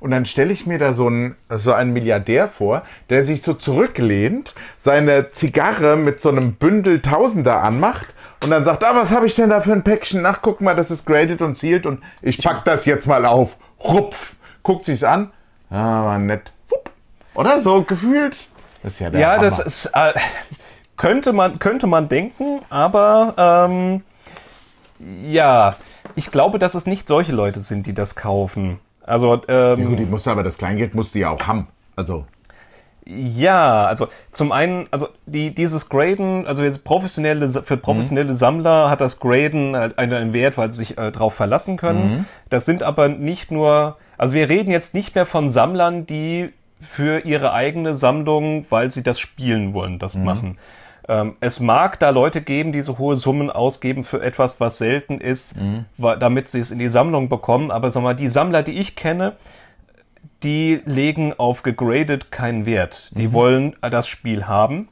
B: Und dann stelle ich mir da so einen, so einen Milliardär vor, der sich so zurücklehnt, seine Zigarre mit so einem Bündel Tausender anmacht und dann sagt, ah, was habe ich denn da für ein Päckchen? Ach, guck mal, das ist graded und sealed und ich pack das jetzt mal auf. Rupf. Guckt sich's an. Ah, war nett. Wupp. Oder so gefühlt. Das ist ja der
A: Ja,
B: Hammer.
A: das ist, äh, könnte man, könnte man denken, aber ähm, ja, ich glaube, dass es nicht solche Leute sind, die das kaufen. Also ähm,
B: Ja, gut, die musste aber das Kleingeld musst du ja auch haben. Also,
A: Ja, also zum einen, also die, dieses Graden, also jetzt professionelle, für professionelle Sammler hat das Graden halt einen, Wert, weil sie sich äh, darauf verlassen können. Das sind aber nicht nur, also wir reden jetzt nicht mehr von Sammlern, die für ihre eigene Sammlung, weil sie das spielen wollen, das machen. Ähm, es mag da Leute geben, die so hohe Summen ausgeben für etwas, was selten ist, weil, damit sie es in die Sammlung bekommen. Aber sag mal, die Sammler, die ich kenne, die legen auf gegradet keinen Wert.
B: Mhm.
A: Die wollen das Spiel haben.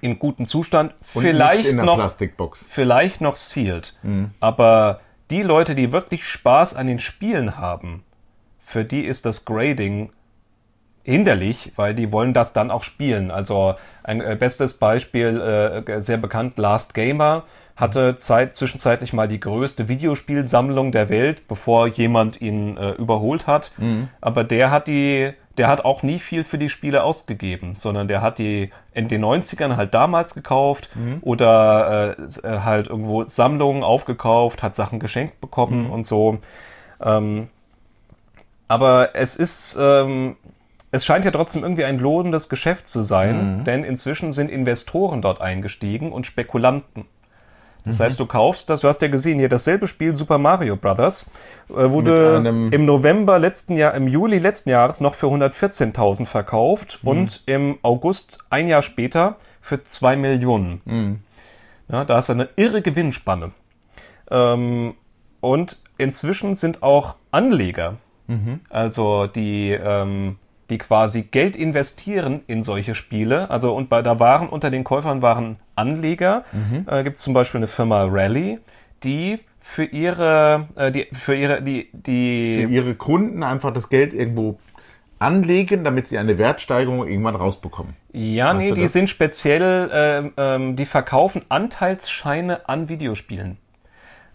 A: In gutem Zustand.
B: und
A: vielleicht
B: in der
A: noch,
B: Plastikbox.
A: vielleicht noch sealed.
B: Mhm.
A: Aber die Leute, die wirklich Spaß an den Spielen haben, für die ist das Grading hinderlich, weil die wollen das dann auch spielen. Also ein äh, bestes Beispiel, äh, sehr bekannt, Last Gamer hatte Zeit, zwischenzeitlich mal die größte Videospielsammlung der Welt, bevor jemand ihn äh, überholt hat. Aber der hat die, der hat auch nie viel für die Spiele ausgegeben, sondern der hat die in den 90ern halt damals gekauft oder äh, äh, halt irgendwo Sammlungen aufgekauft, hat Sachen geschenkt bekommen und so. Ähm, aber es ist, ähm, es scheint ja trotzdem irgendwie ein lohnendes Geschäft zu sein, denn inzwischen sind Investoren dort eingestiegen und Spekulanten. Das heißt, du kaufst das, du hast ja gesehen, hier dasselbe Spiel Super Mario Brothers äh, wurde im November letzten Jahr, im Juli letzten Jahres noch für 114.000 verkauft und im August ein Jahr später für 2 Millionen. Ja, da ist eine irre Gewinnspanne. Ähm, und inzwischen sind auch Anleger, also die, ähm, die quasi Geld investieren in solche Spiele. Also und bei, da waren unter den Käufern waren Anleger. Äh, Gibt es zum Beispiel eine Firma Rally, die für ihre, äh, die, für ihre, die, die,
B: Ihre Kunden einfach das Geld irgendwo anlegen, damit sie eine Wertsteigerung irgendwann rausbekommen.
A: ja, nee,
B: du
A: die
B: das?
A: sind speziell, ähm, ähm, die verkaufen Anteilsscheine an Videospielen.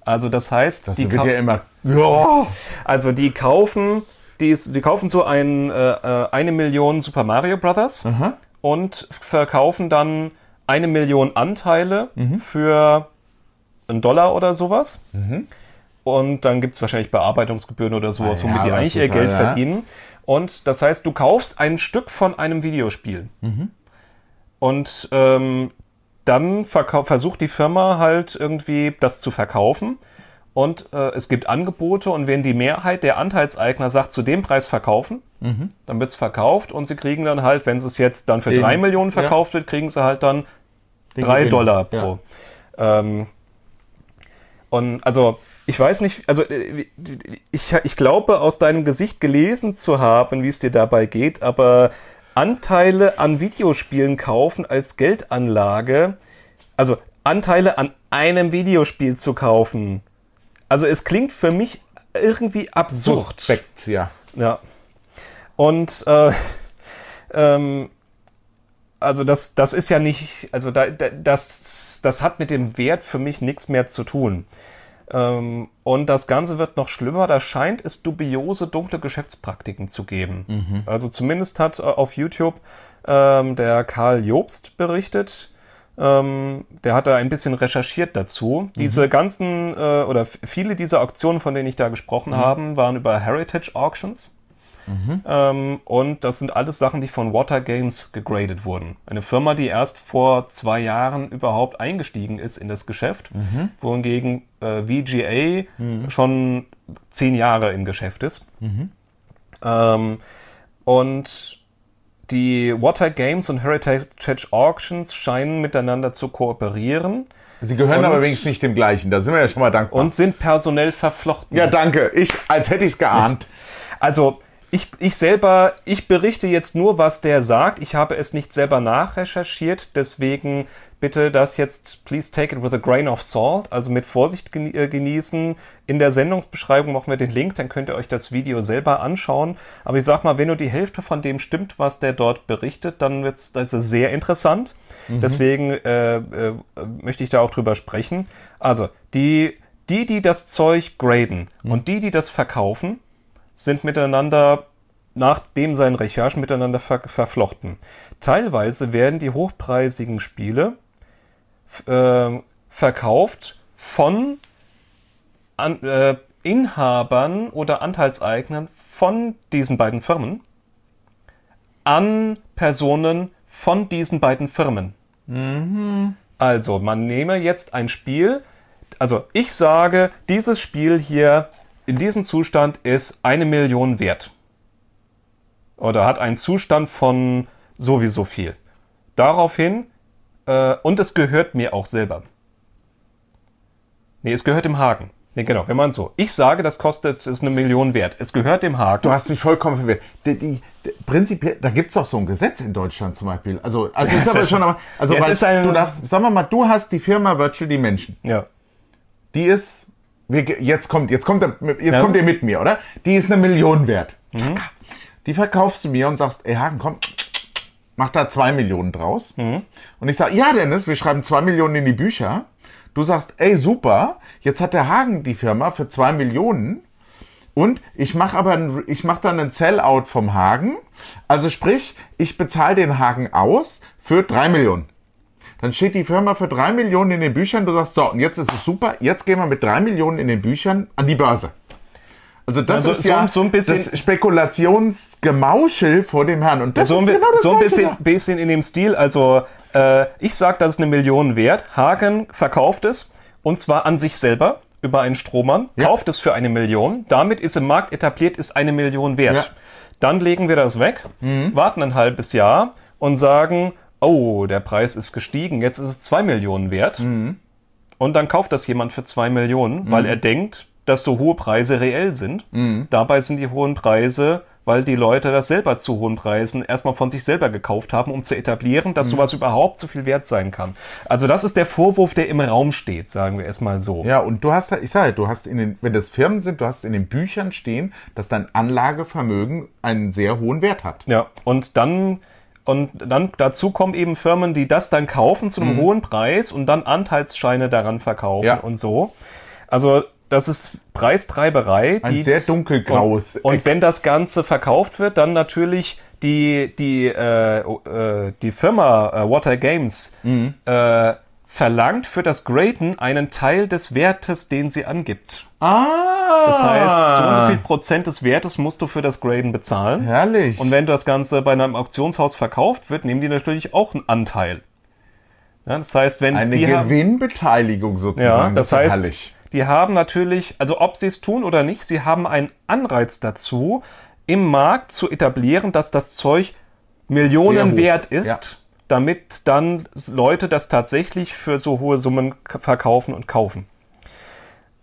A: Also das heißt,
B: Das
A: die
B: wird ja immer. Ja.
A: Also die kaufen, die, ist, die kaufen so ein, äh, äh, eine Million Super Mario Brothers und verkaufen dann eine Million Anteile für einen Dollar oder sowas. Und dann gibt's wahrscheinlich Bearbeitungsgebühren oder sowas,
B: Ah ja,
A: womit die
B: was
A: eigentlich ihr Geld
B: halt, ja.
A: verdienen. Und das heißt, du kaufst ein Stück von einem Videospiel. Und ähm, dann versucht die Firma halt irgendwie das zu verkaufen. Und äh, es gibt Angebote und wenn die Mehrheit der Anteilseigner sagt, zu dem Preis verkaufen, dann wird's verkauft und sie kriegen dann halt, wenn es jetzt dann für
B: Den-
A: drei Millionen
B: ja.
A: verkauft wird, kriegen sie halt dann
B: Den
A: drei
B: Gewinn.
A: Dollar
B: Ja.
A: pro. Ähm, und also, ich weiß nicht, also äh, ich, ich glaube, aus deinem Gesicht gelesen zu haben, wie es dir dabei geht, aber Anteile an Videospielen kaufen als Geldanlage, also Anteile an einem Videospiel zu kaufen, also es klingt für mich irgendwie absurd.
B: Suspekt, ja.
A: Ja. Und äh, ähm, also das, das ist ja nicht, also da, da, das, das hat mit dem Wert für mich nichts mehr zu tun. Ähm, und das Ganze wird noch schlimmer. Da scheint es dubiose, dunkle Geschäftspraktiken zu geben. Also zumindest hat äh, auf YouTube ähm, der Karl Jobst berichtet. Ähm, der hat da ein bisschen recherchiert dazu. Diese ganzen äh, oder viele dieser Auktionen, von denen ich da gesprochen habe, waren über Heritage Auctions. Ähm, und das sind alles Sachen, die von Water Games gegradet wurden. Eine Firma, die erst vor zwei Jahren überhaupt eingestiegen ist in das Geschäft, wohingegen äh, VGA schon zehn Jahre im Geschäft ist. Ähm, und die Water Games und Heritage Auctions scheinen miteinander zu kooperieren
B: Sie gehören
A: Und-
B: aber wenigstens nicht dem gleichen. Da sind wir ja schon mal dankbar.
A: und sind personell verflochten.
B: ja, danke. Ich, als hätte ich es geahnt.
A: Also ich, ich selber, ich berichte jetzt nur, was der sagt. Ich habe es nicht selber nachrecherchiert, deswegen bitte das jetzt, please take it with a grain of salt, also mit Vorsicht äh, genießen. In der Sendungsbeschreibung machen wir den Link, dann könnt ihr euch das Video selber anschauen. Aber ich sag mal, wenn nur die Hälfte von dem stimmt, was der dort berichtet, dann wird's, das ist sehr interessant. Deswegen äh, äh, möchte ich da auch drüber sprechen. Also, die, die, die das Zeug graden und die, die das verkaufen, sind miteinander nach dem seinen Recherchen miteinander ver verflochten. Teilweise werden die hochpreisigen Spiele äh, verkauft von an, äh, Inhabern oder Anteilseignern von diesen beiden Firmen an Personen von diesen beiden Firmen. Also, man nehme jetzt ein Spiel, also ich sage, dieses Spiel hier in diesem Zustand ist eine Million wert. Oder hat einen Zustand von sowieso viel. Daraufhin, äh, und es gehört mir auch selber. Nee, es gehört dem Hagen. Nee, genau, wenn man so. Ich sage, das kostet, ist eine Million wert. Es gehört dem Hagen.
B: Du hast mich vollkommen verwirrt. Die, die, die, prinzipiell, da gibt's doch so ein Gesetz in Deutschland zum Beispiel. Also, also ist aber schon, aber, also
A: Ja,
B: weil
A: ist ein-
B: du darfst, sagen wir mal, du hast die Firma Virtual Dimension.
A: ja.
B: Die ist, wir, jetzt kommt, jetzt kommt, jetzt
A: Ja.
B: kommt ihr mit mir, oder? Die ist eine Million wert. Die verkaufst du mir und sagst, ey Hagen, komm, mach da zwei Millionen draus. Und ich sag, ja Dennis, wir schreiben zwei Millionen in die Bücher. Du sagst, ey super, jetzt hat der Hagen die Firma für zwei Millionen. Und ich mache aber ein, ich mach dann einen Sellout vom Hagen. Also sprich, ich bezahle den Hagen aus für drei Millionen. Dann steht die Firma für drei Millionen in den Büchern. Du sagst, so, und jetzt ist es super. Jetzt gehen wir mit drei Millionen in den Büchern an die Börse. Also das
A: Also
B: ist
A: so-
B: ja
A: so ein bisschen-
B: das Spekulationsgemauschel vor dem Herrn. Und das
A: so ein,
B: ist genau das
A: so ein bisschen, bisschen in dem Stil. Also äh, ich sag, das ist eine Million wert. Hagen verkauft es und zwar an sich selber über einen Strohmann,
B: Ja.
A: kauft es für eine Million. Damit ist im Markt etabliert, ist eine Million wert.
B: Ja. Mhm.
A: Dann legen wir das weg, warten ein halbes Jahr und sagen, oh, der Preis ist gestiegen, jetzt ist es zwei Millionen wert.
B: Mhm.
A: Und dann kauft das jemand für zwei Millionen, weil er denkt, dass so hohe Preise reell sind.
B: Mhm.
A: Dabei sind die hohen Preise, weil die Leute das selber zu hohen Preisen erstmal von sich selber gekauft haben, um zu etablieren,
B: Mhm.
A: dass sowas überhaupt so viel wert sein kann. Also das ist der Vorwurf, der im Raum steht, sagen wir es mal so.
B: Ja, und du hast, ich sage, du hast in den, wenn das Firmen sind, du hast in den Büchern stehen, dass dein Anlagevermögen einen sehr hohen Wert hat.
A: Ja, und dann und dann dazu kommen eben Firmen, die das dann kaufen zu einem hohen Preis und dann Anteilsscheine daran verkaufen
B: Mhm. Ja.
A: und so. Also das ist Preistreiberei.
B: Ein
A: die
B: sehr dunkelgraues
A: Und, und wenn das Ganze verkauft wird, dann natürlich die die äh, äh, die Firma äh, Water Games
B: Mhm.
A: äh, verlangt für das Graden einen Teil des Wertes, den sie angibt.
B: Ah,
A: Das heißt, so und so viel Prozent des Wertes musst du für das Graden bezahlen.
B: Herrlich.
A: Und wenn das Ganze bei einem Auktionshaus verkauft wird, nehmen die natürlich auch einen Anteil. Ja, das heißt, wenn
B: eine
A: die
B: Gewinnbeteiligung sozusagen.
A: ja, das
B: ist
A: heißt,
B: herrlich.
A: Die haben natürlich, also ob sie es tun oder nicht, sie haben einen Anreiz dazu, im Markt zu etablieren, dass das Zeug Millionen wert ist,
B: Ja.
A: damit dann Leute das tatsächlich für so hohe Summen verkaufen und kaufen.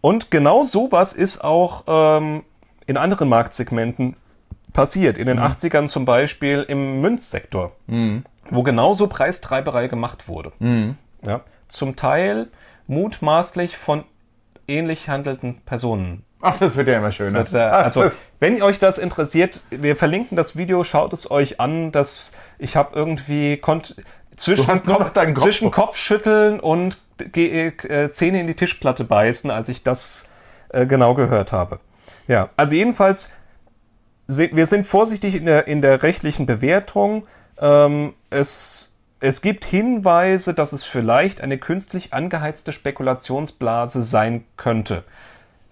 A: Und genau sowas ist auch ähm, in anderen Marktsegmenten passiert.
B: Mhm.
A: In den 80ern zum Beispiel im Münzsektor, wo genauso Preistreiberei gemacht wurde.
B: Mhm.
A: Ja, zum Teil mutmaßlich von ähnlich handelnden Personen.
B: Ach, das wird ja immer schöner.
A: Äh,
B: Ach,
A: Also, wenn euch das interessiert, wir verlinken das Video, schaut es euch an. Das, ich habe irgendwie konnt, zwischen,
B: deinen Kopf.
A: zwischen Kopfschütteln und ge- äh, Zähne in die Tischplatte beißen, als ich das äh, genau gehört habe. Ja, also jedenfalls, wir sind vorsichtig in der, in der rechtlichen Bewertung. Ähm, es, es gibt Hinweise, dass es vielleicht eine künstlich angeheizte Spekulationsblase sein könnte.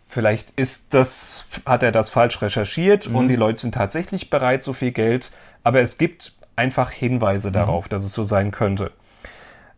A: Vielleicht ist das, hat er das falsch recherchiert und die Leute sind tatsächlich bereit, so viel Geld, aber es gibt einfach Hinweise darauf, dass es so sein könnte.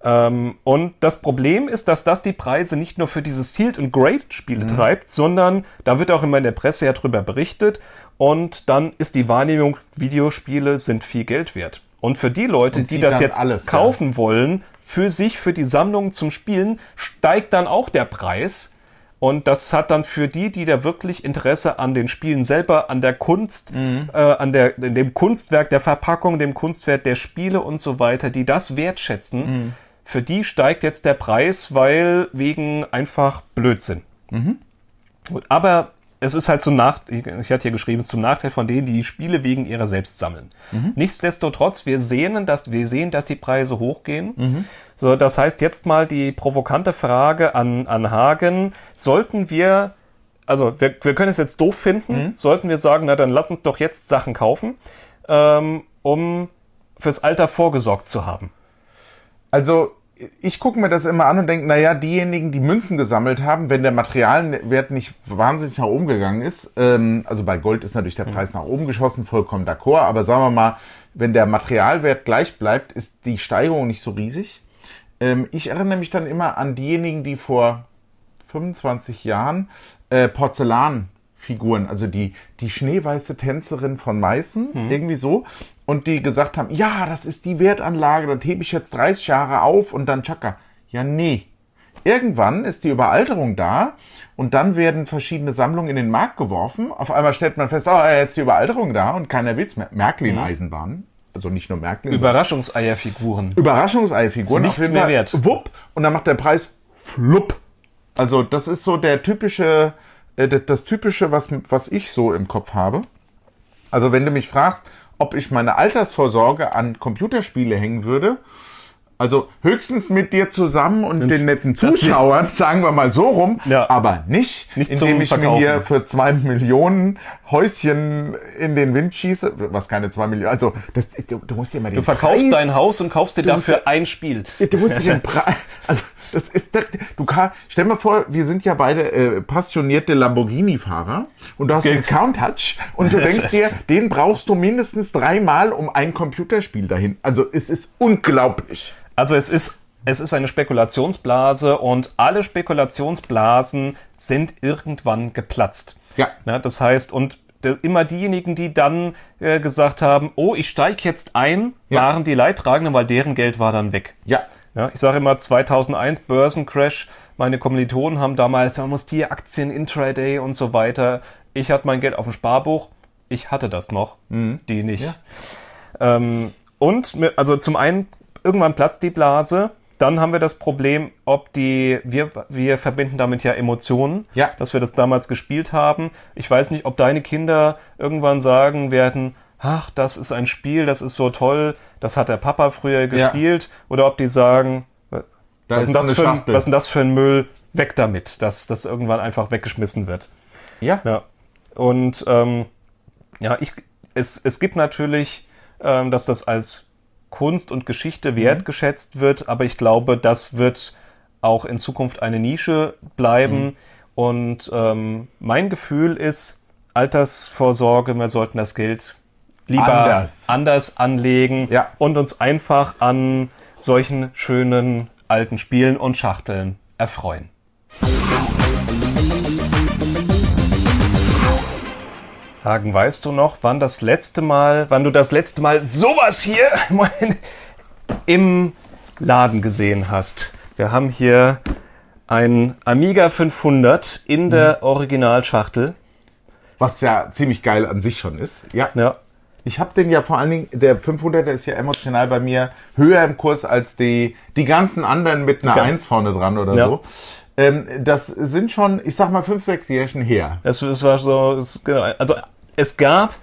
A: Ähm, und das Problem ist, dass das die Preise nicht nur für diese Sealed und Great Spiele treibt, sondern da wird auch immer in der Presse ja drüber berichtet und dann ist die Wahrnehmung, Videospiele sind viel Geld wert. Und für die Leute, die das jetzt
B: alles, ja.
A: kaufen wollen, für sich, für die Sammlung zum Spielen, steigt dann auch der Preis. Und das hat dann für die, die da wirklich Interesse an den Spielen selber, an der Kunst,
B: Mhm.
A: äh, an der, dem Kunstwerk der Verpackung, dem Kunstwert der Spiele und so weiter, die das wertschätzen,
B: Mhm.
A: für die steigt jetzt der Preis, weil wegen einfach Blödsinn. Gut, aber es ist halt zum Nach ich hatte hier geschrieben, es ist zum Nachteil von denen, die die Spiele wegen ihrer selbst sammeln. Nichtsdestotrotz, wir sehen, dass wir sehen, dass die Preise hochgehen. So, das heißt jetzt mal die provokante Frage an, an Hagen, sollten wir also wir, wir können es jetzt doof finden, sollten wir sagen, na dann lass uns doch jetzt Sachen kaufen, ähm, um fürs Alter vorgesorgt zu haben.
B: Also ich gucke mir das immer an und denke, naja, diejenigen, die Münzen gesammelt haben, wenn der Materialwert nicht wahnsinnig nach oben gegangen ist, ähm, also bei Gold ist natürlich der Preis nach oben geschossen, vollkommen d'accord, aber sagen wir mal, wenn der Materialwert gleich bleibt, ist die Steigerung nicht so riesig. Ähm, ich erinnere mich dann immer an diejenigen, die vor 25 Jahren äh, Porzellanfiguren, also die, die schneeweiße Tänzerin von Meißen, irgendwie so, und die gesagt haben, ja, das ist die Wertanlage, das hebe ich jetzt 30 Jahre auf und dann tschakka. Ja, nee. Irgendwann ist die Überalterung da und dann werden verschiedene Sammlungen in den Markt geworfen. Auf einmal stellt man fest, oh, jetzt ist die Überalterung da und keiner will's mehr. Märklin-Eisenbahnen. Also nicht nur Märklin, sondern
A: Überraschungseierfiguren.
B: Überraschungsei-Figuren.
A: Nichts mehr wert.
B: Wupp. Und dann macht der Preis flupp. Also das ist so der typische, das, das typische, was, was ich so im Kopf habe. Also wenn du mich fragst, ob ich meine Altersvorsorge an Computerspiele hängen würde, also höchstens mit dir zusammen und, den netten Zuschauern, sagen wir mal so rum,
A: Ja.
B: aber nicht,
A: Nicht
B: indem ich mir
A: Verkaufen.
B: hier für zwei Millionen Häuschen in den Wind schieße, was keine zwei Millionen, also das, du, du musst dir mal den
A: Du verkaufst
B: Preis
A: dein Haus und kaufst dir dafür ein Spiel.
B: Du musst dich den Preis. Also, das ist. das- Du kann, stell mal vor, wir sind ja beide äh, passionierte Lamborghini-Fahrer und du hast einen Countach und du denkst dir, den brauchst du mindestens dreimal um ein Computerspiel dahin. Also, es ist unglaublich.
A: Also es ist, es ist eine Spekulationsblase und alle Spekulationsblasen sind irgendwann geplatzt.
B: Ja.
A: Ja, das heißt, und immer diejenigen, die dann äh, gesagt haben, oh, ich steige jetzt ein,
B: Ja.
A: waren die Leidtragenden, weil deren Geld war dann weg.
B: Ja.
A: Ja, ich sage immer 2001 Börsencrash. Meine Kommilitonen haben damals, man muss die Aktien Intraday und so weiter. Ich hatte mein Geld auf dem Sparbuch. Ich hatte das noch, die nicht. Ähm, und also zum einen irgendwann platzt die Blase. Dann haben wir das Problem, ob die wir wir verbinden damit ja Emotionen,
B: Ja.
A: dass wir das damals gespielt haben. Ich weiß nicht, ob deine Kinder irgendwann sagen werden, ach, das ist ein Spiel, das ist so toll, das hat der Papa früher gespielt, oder ob die sagen,
B: Da
A: was
B: ist
A: das für ein, was ist denn das für ein Müll? Weg damit, dass das irgendwann einfach weggeschmissen wird.
B: Ja.
A: Ja. Und ähm, ja, ich, es, es gibt natürlich, ähm, dass das als Kunst und Geschichte wertgeschätzt wird, aber ich glaube, das wird auch in Zukunft eine Nische bleiben. Und ähm, mein Gefühl ist, Altersvorsorge, wir sollten das Geld lieber
B: Anders.
A: anders anlegen
B: Ja.
A: und uns einfach an solchen schönen alten Spielen und Schachteln erfreuen. Hagen, weißt du noch, wann das letzte Mal, wann du das letzte Mal sowas hier im Laden gesehen hast? Wir haben hier ein Amiga 500 in der Originalschachtel.
B: Was ja ziemlich geil an sich schon ist. Ja.
A: Ja,
B: Ich habe den ja vor allen Dingen, der 500er ist ja emotional bei mir höher im Kurs als die, die ganzen anderen mit einer
A: Ja.
B: 1 vorne dran oder
A: Ja.
B: so. Ähm, das sind schon, ich sag mal, 5, 6 Jährchen her.
A: Das, das war so, das, genau. Also es gab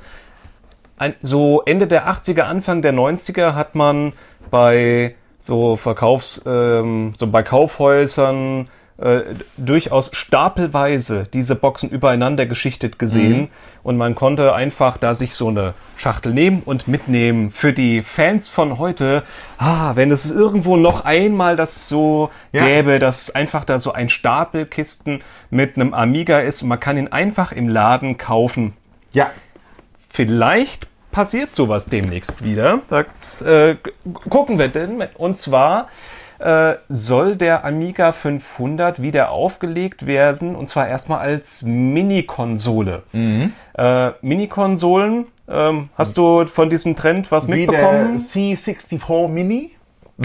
A: ein, so Ende der 80er, Anfang der 90er hat man bei so Verkaufs, ähm, so bei Kaufhäusern äh, durchaus stapelweise diese Boxen übereinander geschichtet gesehen und man konnte einfach da sich so eine Schachtel nehmen und mitnehmen für die Fans von heute. Ah, wenn es irgendwo noch einmal das so
B: Ja.
A: gäbe, dass einfach da so ein Stapel Kisten mit einem Amiga ist, man kann ihn einfach im Laden kaufen
B: Ja.
A: vielleicht passiert sowas demnächst wieder. Das, äh, gucken wir denn. Und zwar äh, soll der Amiga 500 wieder aufgelegt werden und zwar erstmal als Mini-Konsole. Äh, Mini-Konsolen, ähm, hast du von diesem Trend was
B: Wie
A: mitbekommen?
B: der C64 Mini.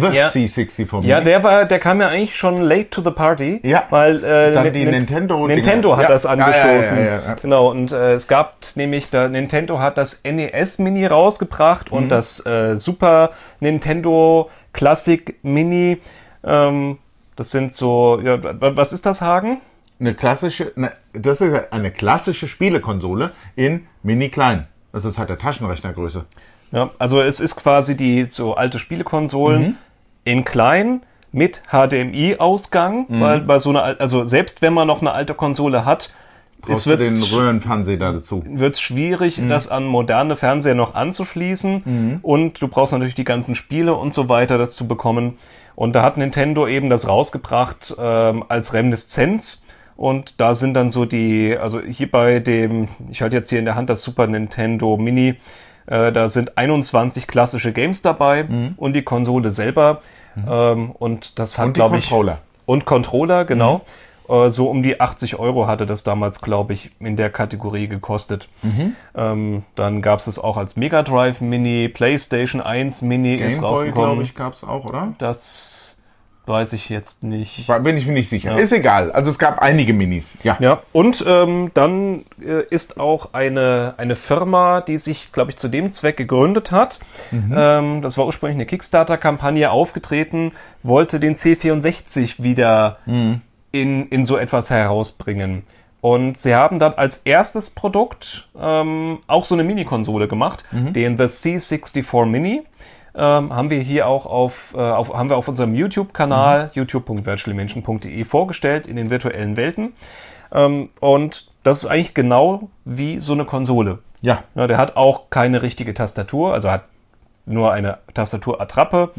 B: The
A: Ja.
B: C64 Mini.
A: Ja, der war, der kam ja eigentlich schon late to the party.
B: Ja.
A: Weil äh,
B: Dann die
A: Nin-
B: Nintendo-Dinger.
A: Nintendo hat
B: Ja.
A: das
B: ja,
A: angestoßen.
B: ja.
A: Genau. Und äh, es gab nämlich, da Nintendo hat das NES Mini rausgebracht
B: Mhm.
A: und das äh, Super Nintendo Classic Mini. Ähm, das sind so, ja, wa- was ist das, Hagen?
B: Eine klassische, ne, das ist eine klassische Spielekonsole in mini-klein. Das ist halt der Taschenrechnergröße.
A: Ja, also es ist quasi die so alte Spielekonsolen in klein mit HDMI-Ausgang, weil bei so einer, al- also selbst wenn man noch eine alte Konsole hat,
B: Brauchst
A: es
B: den Röhrenfernseher da dazu.
A: wird es schwierig, das an moderne Fernseher noch anzuschließen. Und du brauchst natürlich die ganzen Spiele und so weiter, das zu bekommen. Und da hat Nintendo eben das rausgebracht ähm, als Reminiszenz. Und da sind dann so die, also hier bei dem, ich halte jetzt hier in der Hand das Super Nintendo Mini, äh, da sind 21 klassische Games dabei und die Konsole selber. Ähm, und das hat, glaube ich,
B: Controller.
A: und Controller, genau. Äh, So um die 80 Euro hatte das damals, glaube ich, in der Kategorie gekostet. Ähm, dann gab es das auch als Mega Drive Mini, PlayStation 1 Mini ist
B: Gameboy,
A: rausgekommen.
B: glaube ich, gab's auch, oder?
A: Das weiß ich jetzt nicht.
B: Bin ich mir nicht sicher. Ist egal. Also es gab einige Minis. Ja.
A: Ja, und ähm, dann äh, ist auch eine, eine Firma, die sich, glaube ich, zu dem Zweck gegründet hat. Ähm, das war ursprünglich eine Kickstarter-Kampagne aufgetreten, wollte den C64 wieder in, in so etwas herausbringen. Und sie haben dann als erstes Produkt ähm, auch so eine Mini-Konsole gemacht, den The C64 Mini. Ähm, haben wir hier auch auf, äh, auf haben wir auf unserem YouTube-Kanal youtube.virtualdimension.de vorgestellt in den virtuellen Welten. Ähm, und das ist eigentlich genau wie so eine Konsole.
B: Ja.
A: Ja, der hat auch keine richtige Tastatur, also hat nur eine Tastaturattrappe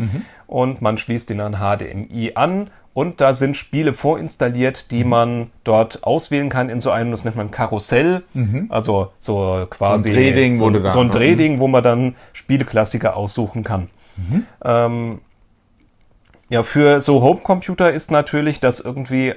A: und man schließt ihn an HDMI an und da sind Spiele vorinstalliert, die man dort auswählen kann in so einem, das nennt man Karussell, also so quasi
B: So ein Drehding,
A: so,
B: wo
A: so ein Drehding, wo man dann Spieleklassiker aussuchen kann. Ähm, ja, für so Homecomputer ist natürlich das irgendwie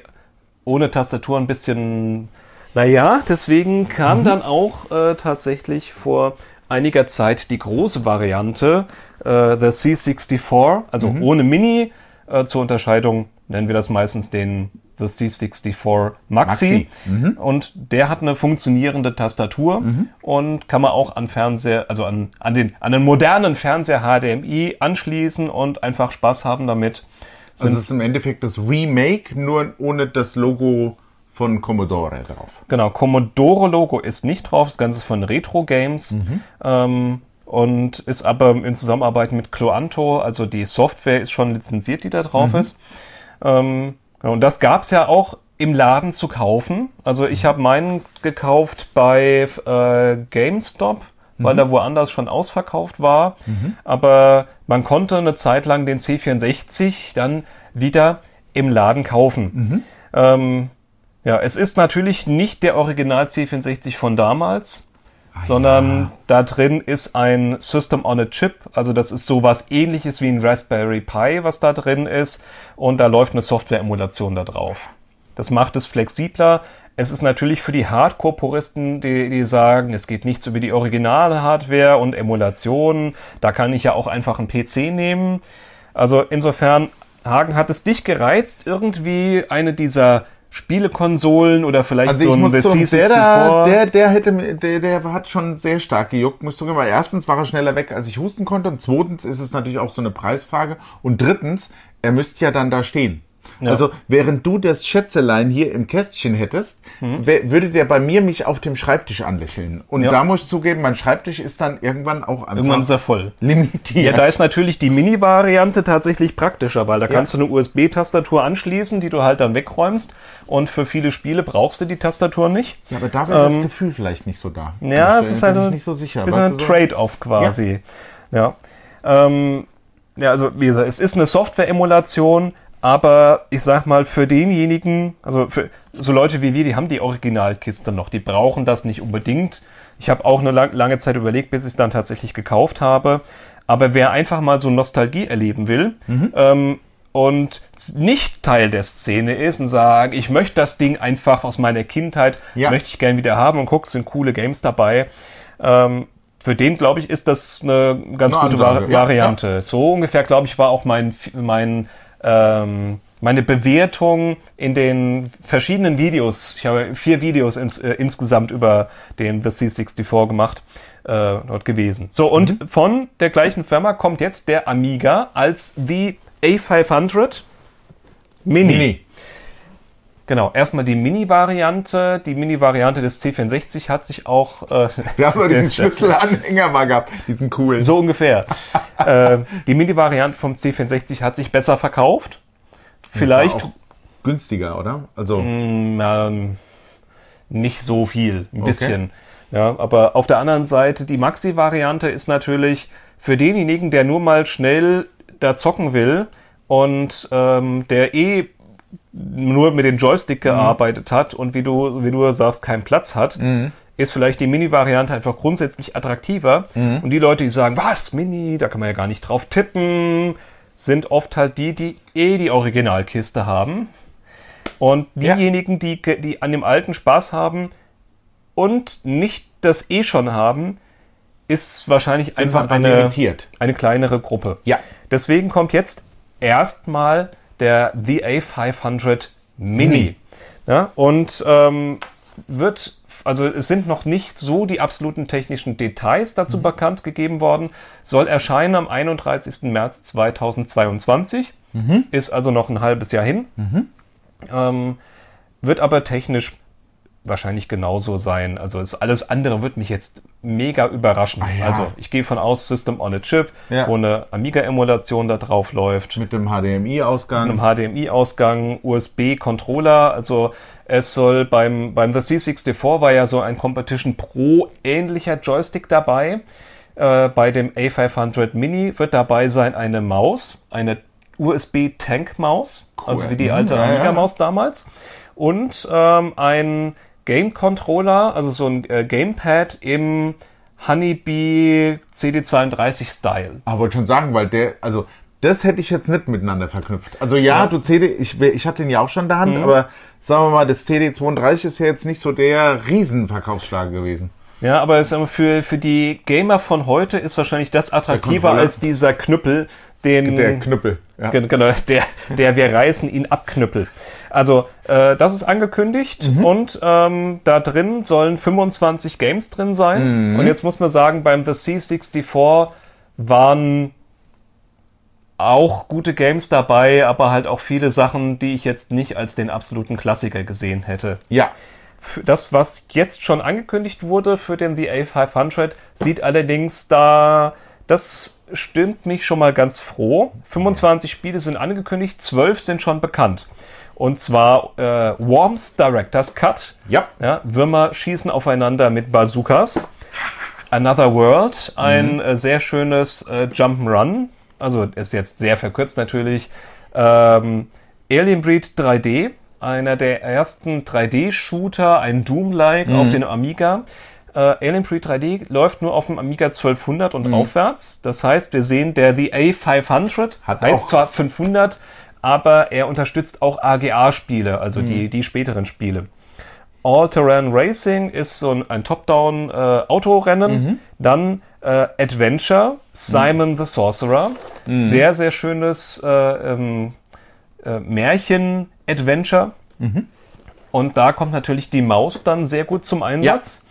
A: ohne Tastatur ein bisschen, naja, deswegen kam dann auch äh, tatsächlich vor einiger Zeit die große Variante, äh, the C64, also ohne Mini, äh, zur Unterscheidung nennen wir das meistens den The C64 Maxi.
B: Maxi.
A: Und der hat eine funktionierende Tastatur und kann man auch an Fernseher, also an, an, den, an den modernen Fernseher HDMI anschließen und einfach Spaß haben damit.
B: Also es ist im Endeffekt das Remake, nur ohne das Logo von Commodore drauf.
A: Genau, Commodore-Logo ist nicht drauf, das Ganze ist von Retro Games ähm, und ist aber in Zusammenarbeit mit Cloanto, also die Software ist schon lizenziert, die da drauf ist. Ähm, und das gab's ja auch im Laden zu kaufen. Also ich habe meinen gekauft bei äh, GameStop, weil er woanders schon ausverkauft war. Aber man konnte eine Zeit lang den C64 dann wieder im Laden kaufen. Ähm, ja, es ist natürlich nicht der Original C64 von damals, sondern da drin ist ein System on a Chip. Also das ist sowas ähnliches wie ein Raspberry Pi, was da drin ist. Und da läuft eine Software-Emulation da drauf. Das macht es flexibler. Es ist natürlich für die Hardcore-Puristen, die, die sagen, es geht nichts über die originale Hardware und Emulation. Da kann ich ja auch einfach einen PC nehmen. Also insofern, Hagen, hat es dich gereizt, irgendwie eine dieser Spielekonsolen oder vielleicht
B: Also
A: so ein The
B: zum,
A: C64?
B: der, da, der, der hätte, der, der hat schon sehr stark gejuckt, muss zugeben, weil erstens war er schneller weg, als ich husten konnte und zweitens ist es natürlich auch so eine Preisfrage und drittens, er müsste ja dann da stehen. Also während du das Schätzelein hier im Kästchen hättest, wär- würde der bei mir mich auf dem Schreibtisch anlächeln. Und
A: Mhm. Ja.
B: da muss ich zugeben, mein Schreibtisch ist dann irgendwann auch einfach
A: Irgendwann ist er voll.
B: limitiert.
A: Ja, da ist natürlich die Mini-Variante tatsächlich praktischer, weil da kannst du eine USB-Tastatur anschließen, die du halt dann wegräumst. Und für viele Spiele brauchst du die Tastatur nicht.
B: Ja, aber da wäre das Gefühl vielleicht nicht so da.
A: Ähm, Ja, es ist halt
B: nicht so sicher.
A: ist ein? Trade-off quasi. Ja. Ähm, ja, also wie gesagt, es ist eine Software-Emulation, aber ich sag mal, für denjenigen, also für so Leute wie wir, die haben die Originalkiste noch, die brauchen das nicht unbedingt. Ich habe auch eine lang, lange Zeit überlegt, bis ich es dann tatsächlich gekauft habe. Aber wer einfach mal so Nostalgie erleben will, ähm, und nicht Teil der Szene ist und sagt, ich möchte das Ding einfach aus meiner Kindheit,
B: Ja.
A: möchte ich gern wieder haben und guck, sind coole Games dabei. Ähm, für den, glaube ich, ist das eine ganz
B: Eine
A: gute Vari
B: ja,
A: Variante. So ungefähr, glaube ich, war auch mein, mein, ähm, meine Bewertung in den verschiedenen Videos. Ich habe vier Videos ins, äh, insgesamt über den The C64 gemacht, äh, dort gewesen. So, und von der gleichen Firma kommt jetzt der Amiga als The A500. Mini.
B: Mini.
A: Genau, erstmal die Mini-Variante. Die Mini-Variante des C64 hat sich auch äh,
B: Wir haben nur diesen Schlüsselanhänger mal gehabt, diesen coolen.
A: so ungefähr. äh, die Mini-Variante vom C64 hat sich besser verkauft. Vielleicht
B: günstiger, oder? Also,
A: ähm, nicht so viel, ein bisschen. Ja, aber auf der anderen Seite, die Maxi-Variante ist natürlich für denjenigen, der nur mal schnell da zocken will und ähm, der eh nur mit dem Joystick gearbeitet hat und wie du, wie du sagst, keinen Platz hat, ist vielleicht die Mini-Variante einfach grundsätzlich attraktiver. Und die Leute, die sagen, was, Mini, da kann man ja gar nicht drauf tippen, sind oft halt die, die eh die Originalkiste haben. Und
B: Ja.
A: diejenigen, die, ge- die an dem alten Spaß haben und nicht das eh schon haben, ist wahrscheinlich
B: Sind
A: einfach eine,
B: irritiert.
A: eine kleinere Gruppe.
B: Ja.
A: Deswegen kommt jetzt erstmal der The A500 Mini. Ja, und ähm, wird, also es sind noch nicht so die absoluten technischen Details dazu bekannt gegeben worden, soll erscheinen am 31. März 2022, ist also noch ein halbes Jahr hin, ähm, wird aber technisch wahrscheinlich genauso sein. Also es, alles andere wird mich jetzt mega überraschen.
B: ja.
A: Also ich gehe von aus, System on a Chip,
B: Ja.
A: wo eine Amiga-Emulation da drauf läuft
B: mit dem HDMI-Ausgang.
A: einem HDMI-Ausgang, USB-Controller. Also es soll beim, beim The C64 war ja so ein Competition Pro ähnlicher Joystick dabei. Äh, bei dem A500 Mini wird dabei sein eine Maus, eine USB-Tank-Maus, also wie die
B: Mhm,
A: alte
B: ja.
A: Amiga-Maus damals. Und ähm, ein Game-Controller, also so ein äh, Gamepad im Honeybee CD32-Style.
B: Ah, wollte schon sagen, weil der, also das hätte ich jetzt nicht miteinander verknüpft. Also ja, du CD, ich, ich hatte den ja auch schon in der Hand, aber sagen wir mal, das CD32 ist ja jetzt nicht so der Riesenverkaufsschlager gewesen.
A: Ja, aber es ist für, für die Gamer von heute ist wahrscheinlich das attraktiver
B: Controller.
A: als dieser Knüppel, den
B: Der Knüppel. Ja.
A: Gen- genau, der, der wir reißen ihn abknüppel. Also äh, das ist angekündigt und ähm, da drin sollen 25 Games drin sein. Und jetzt muss man sagen, beim The C64 waren auch gute Games dabei, aber halt auch viele Sachen, die ich jetzt nicht als den absoluten Klassiker gesehen hätte.
B: ja.
A: Das, was jetzt schon angekündigt wurde für den The A500, sieht allerdings da, das stimmt mich schon mal ganz froh. 25 Spiele sind angekündigt, 12 sind schon bekannt. Und zwar äh, Worms Director's Cut.
B: Ja.
A: Ja, Würmer schießen aufeinander mit Bazookas. Another World, ein äh, sehr schönes äh, Jump'n'Run. Also ist jetzt sehr verkürzt natürlich. Ähm, Alien Breed 3D, einer der ersten 3D-Shooter, ein Doom-like auf den Amiga. Äh, Alien Breed 3D läuft nur auf dem Amiga 1200 und aufwärts. Das heißt, wir sehen, der The A500
B: Hat
A: heißt
B: auch-
A: zwar 500, aber er unterstützt auch AGA-Spiele, also die, die späteren Spiele. All-Terrain Racing ist so ein, ein Top-Down-Autorennen. Dann äh, Adventure, Simon the Sorcerer. Sehr, sehr schönes äh, ähm, äh, Märchen-Adventure. Und da kommt natürlich die Maus dann sehr gut zum Einsatz.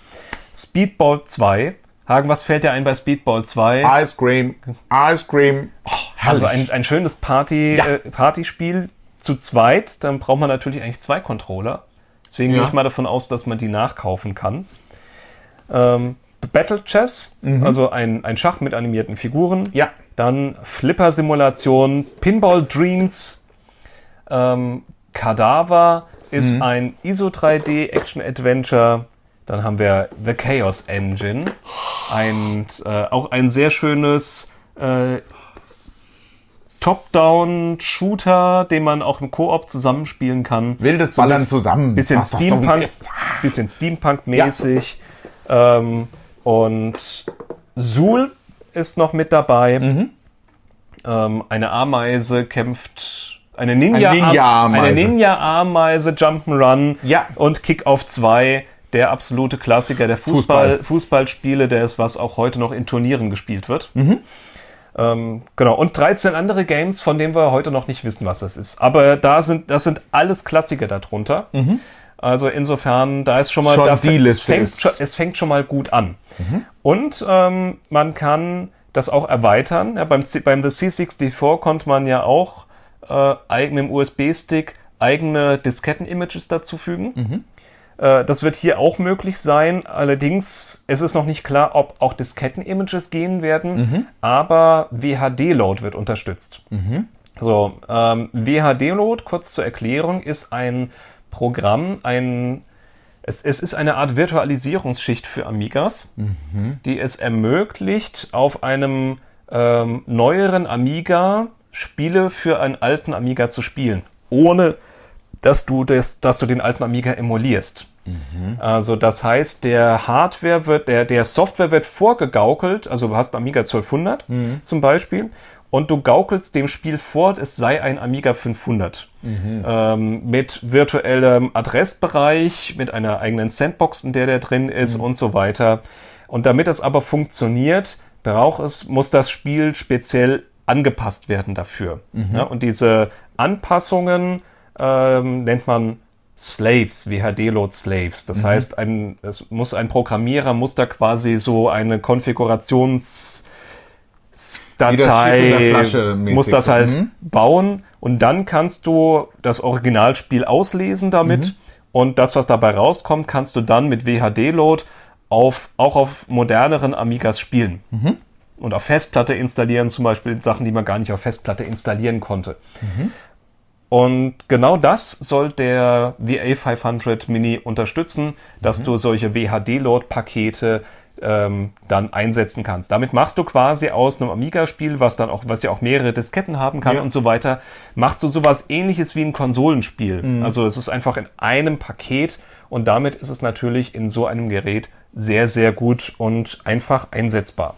A: Speedball 2. Hagen, was fällt dir ein bei Speedball 2?
B: Ice Cream, Ice Cream. Oh.
A: Also ein, ein schönes Party,
B: Ja.
A: äh, Partyspiel zu zweit, dann braucht man natürlich eigentlich zwei Controller. Deswegen
B: Ja.
A: gehe ich mal davon aus, dass man die nachkaufen kann. Ähm, Battle Chess, also ein, ein Schach mit animierten Figuren.
B: Mhm. Ja.
A: Dann Flipper-Simulation, Pinball Dreams, ähm, Cadaver ist
B: Mhm.
A: ein ISO 3D Action Adventure. Dann haben wir The Chaos Engine, ein, äh, auch ein sehr schönes äh, Top-Down-Shooter, den man auch im Koop zusammenspielen kann.
B: Wildes
A: So
B: Ballern zusammen.
A: Bisschen Steampunk, bisschen Steampunk-mäßig. Ähm, und Zool ist noch mit dabei.
B: Mhm.
A: Ähm, eine Ameise kämpft. Eine Ninja,
B: Eine Ninja-Ameise.
A: eine Ninja-Ameise, Jump'n'Run
B: Ja.
A: und Kick-Off 2, der absolute Klassiker der Fußball,
B: Fußball.
A: Fußballspiele, der ist, was auch heute noch in Turnieren gespielt wird.
B: Mhm.
A: Ähm, genau. Und 13 andere Games, von denen wir heute noch nicht wissen, was das ist. Aber da sind, das sind alles Klassiker darunter. Also insofern, da ist schon mal,
B: Mhm. Schon
A: da,
B: die
A: es, fängt,
B: ist-
A: schon- es fängt schon mal gut an.
B: Mhm.
A: Und ähm, man kann das auch erweitern. Ja, beim, beim The C64 konnte man ja auch äh, mit dem USB-Stick eigene Disketten-Images dazufügen. Äh, Das wird hier auch möglich sein. Allerdings es ist noch nicht klar, ob auch Disketten-Images gehen werden, aber WHD-Load wird unterstützt. So, ähm, WHD-Load, kurz zur Erklärung, ist ein Programm, ein es, es ist eine Art Virtualisierungsschicht für Amigas, die es ermöglicht, auf einem ähm, neueren Amiga Spiele für einen alten Amiga zu spielen, ohne dass du, das, dass du den alten Amiga emulierst. Also das heißt, der Hardware wird, der, der Software wird vorgegaukelt, also du hast Amiga 1200 zum Beispiel, und du gaukelst dem Spiel vor, es sei ein Amiga 500. Ähm, mit virtuellem Adressbereich, mit einer eigenen Sandbox, in der der drin ist und so weiter. Und damit es aber funktioniert, braucht es, muss das Spiel speziell angepasst werden dafür. Ja, und diese Anpassungen ähm, nennt man Slaves, WHD-Load Slaves. Das heißt, ein, es muss ein Programmierer muss da quasi so eine Konfigurations
B: Wie das Schiff in der
A: Datei
B: Flasche mäßig.
A: muss das halt
B: Mhm.
A: bauen und dann kannst du das Originalspiel auslesen damit
B: Mhm.
A: und das, was dabei rauskommt, kannst du dann mit WHD-Load auf, auch auf moderneren Amigas spielen.
B: Mhm.
A: Und auf Festplatte installieren, zum Beispiel Sachen, die man gar nicht auf Festplatte installieren konnte.
B: Mhm.
A: Und genau das soll der VA500 Mini unterstützen, dass
B: Mhm.
A: du solche WHD-Load-Pakete ähm, dann einsetzen kannst. Damit machst du quasi aus einem Amiga-Spiel, was dann auch, was ja auch mehrere Disketten haben kann
B: Ja.
A: und so weiter, machst du sowas ähnliches wie ein Konsolenspiel.
B: Mhm.
A: Also es ist einfach in einem Paket und damit ist es natürlich in so einem Gerät sehr, sehr gut und einfach einsetzbar.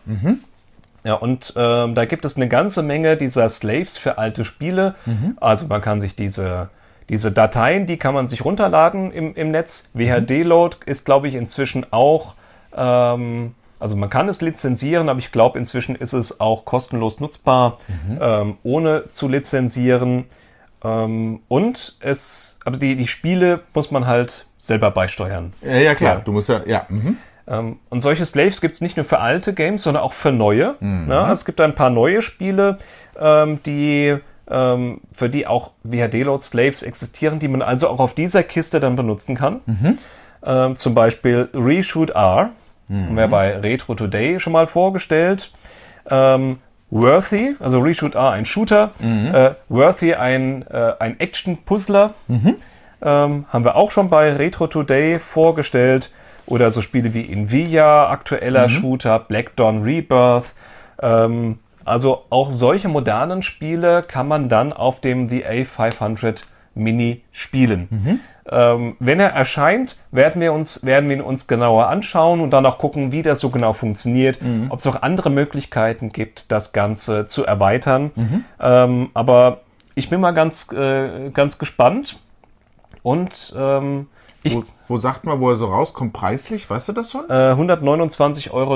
A: Ja, und ähm, da gibt es eine ganze Menge dieser Slaves für alte Spiele. Also man kann sich diese, diese Dateien, die kann man sich runterladen im, im Netz. WHD-Load ist, glaube ich, inzwischen auch, ähm, also man kann es lizenzieren, aber ich glaube, inzwischen ist es auch kostenlos nutzbar, ähm, ohne zu lizenzieren. Ähm, und es, aber die, die Spiele muss man halt selber beisteuern.
B: Ja, ja, klar.
A: Ja.
B: Du musst ja, ja. Mhm.
A: Ähm, und solche Slaves gibt's nicht nur für alte Games, sondern auch für neue. Ja, es gibt ein paar neue Spiele, ähm, die ähm, für die auch WHD-Load-Slaves existieren, die man also auch auf dieser Kiste dann benutzen kann. Ähm, zum Beispiel Reshoot R, haben wir bei Retro Today schon mal vorgestellt. Worthy, also Reshoot R ein Shooter, äh, Worthy ein, äh, ein Action-Puzzler, ähm, haben wir auch schon bei Retro Today vorgestellt. Oder so Spiele wie Nvidia, aktueller Shooter, Black Dawn Rebirth. Ähm, also auch solche modernen Spiele kann man dann auf dem VA500 Mini spielen. Ähm, wenn er erscheint, werden wir, uns, werden wir ihn uns genauer anschauen und dann auch gucken, wie das so genau funktioniert, ob es noch andere Möglichkeiten gibt, das Ganze zu erweitern. Ähm, aber ich bin mal ganz, äh, ganz gespannt. Und ähm, ich,
B: Wo, wo sagt man, wo er so rauskommt, preislich? Weißt du das schon?
A: äh, 129,99 Euro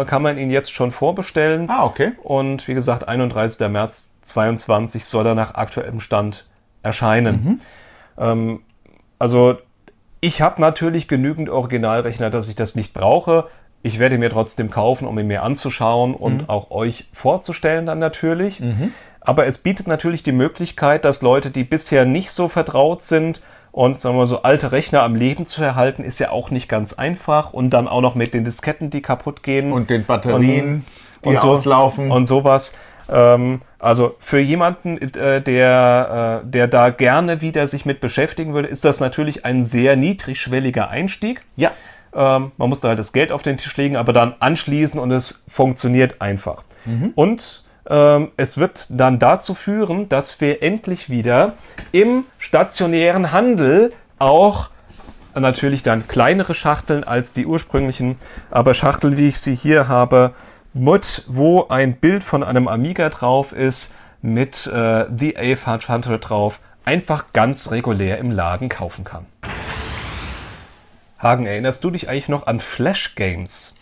A: äh, kann man ihn jetzt schon vorbestellen.
B: Ah, okay.
A: Und wie gesagt, 31. März 22 soll er nach aktuellem Stand erscheinen. Ähm, also ich habe natürlich genügend Originalrechner, dass ich das nicht brauche. Ich werde mir trotzdem kaufen, um ihn mir anzuschauen und auch euch vorzustellen dann natürlich. Aber es bietet natürlich die Möglichkeit, dass Leute, die bisher nicht so vertraut sind und sagen wir mal so alte Rechner am Leben zu erhalten, ist ja auch nicht ganz einfach. Und dann auch noch mit den Disketten, die kaputt gehen
B: Und den Batterien, die
A: und so,
B: auslaufen.
A: und sowas. Ähm, also für jemanden, äh, der, äh, der da gerne wieder sich mit beschäftigen würde, ist das natürlich ein sehr niedrigschwelliger Einstieg.
B: ja.
A: Ähm, man muss da halt das Geld auf den Tisch legen, aber dann anschließen und es funktioniert einfach. Und ähm, es wird dann dazu führen, dass wir endlich wieder im stationären Handel auch natürlich dann kleinere Schachteln als die ursprünglichen, aber Schachteln, wie ich sie hier habe, mit, wo ein Bild von einem Amiga drauf ist, mit äh, The A500 drauf, einfach ganz regulär im Laden kaufen kann. Hagen, erinnerst du dich eigentlich noch an Flash Games?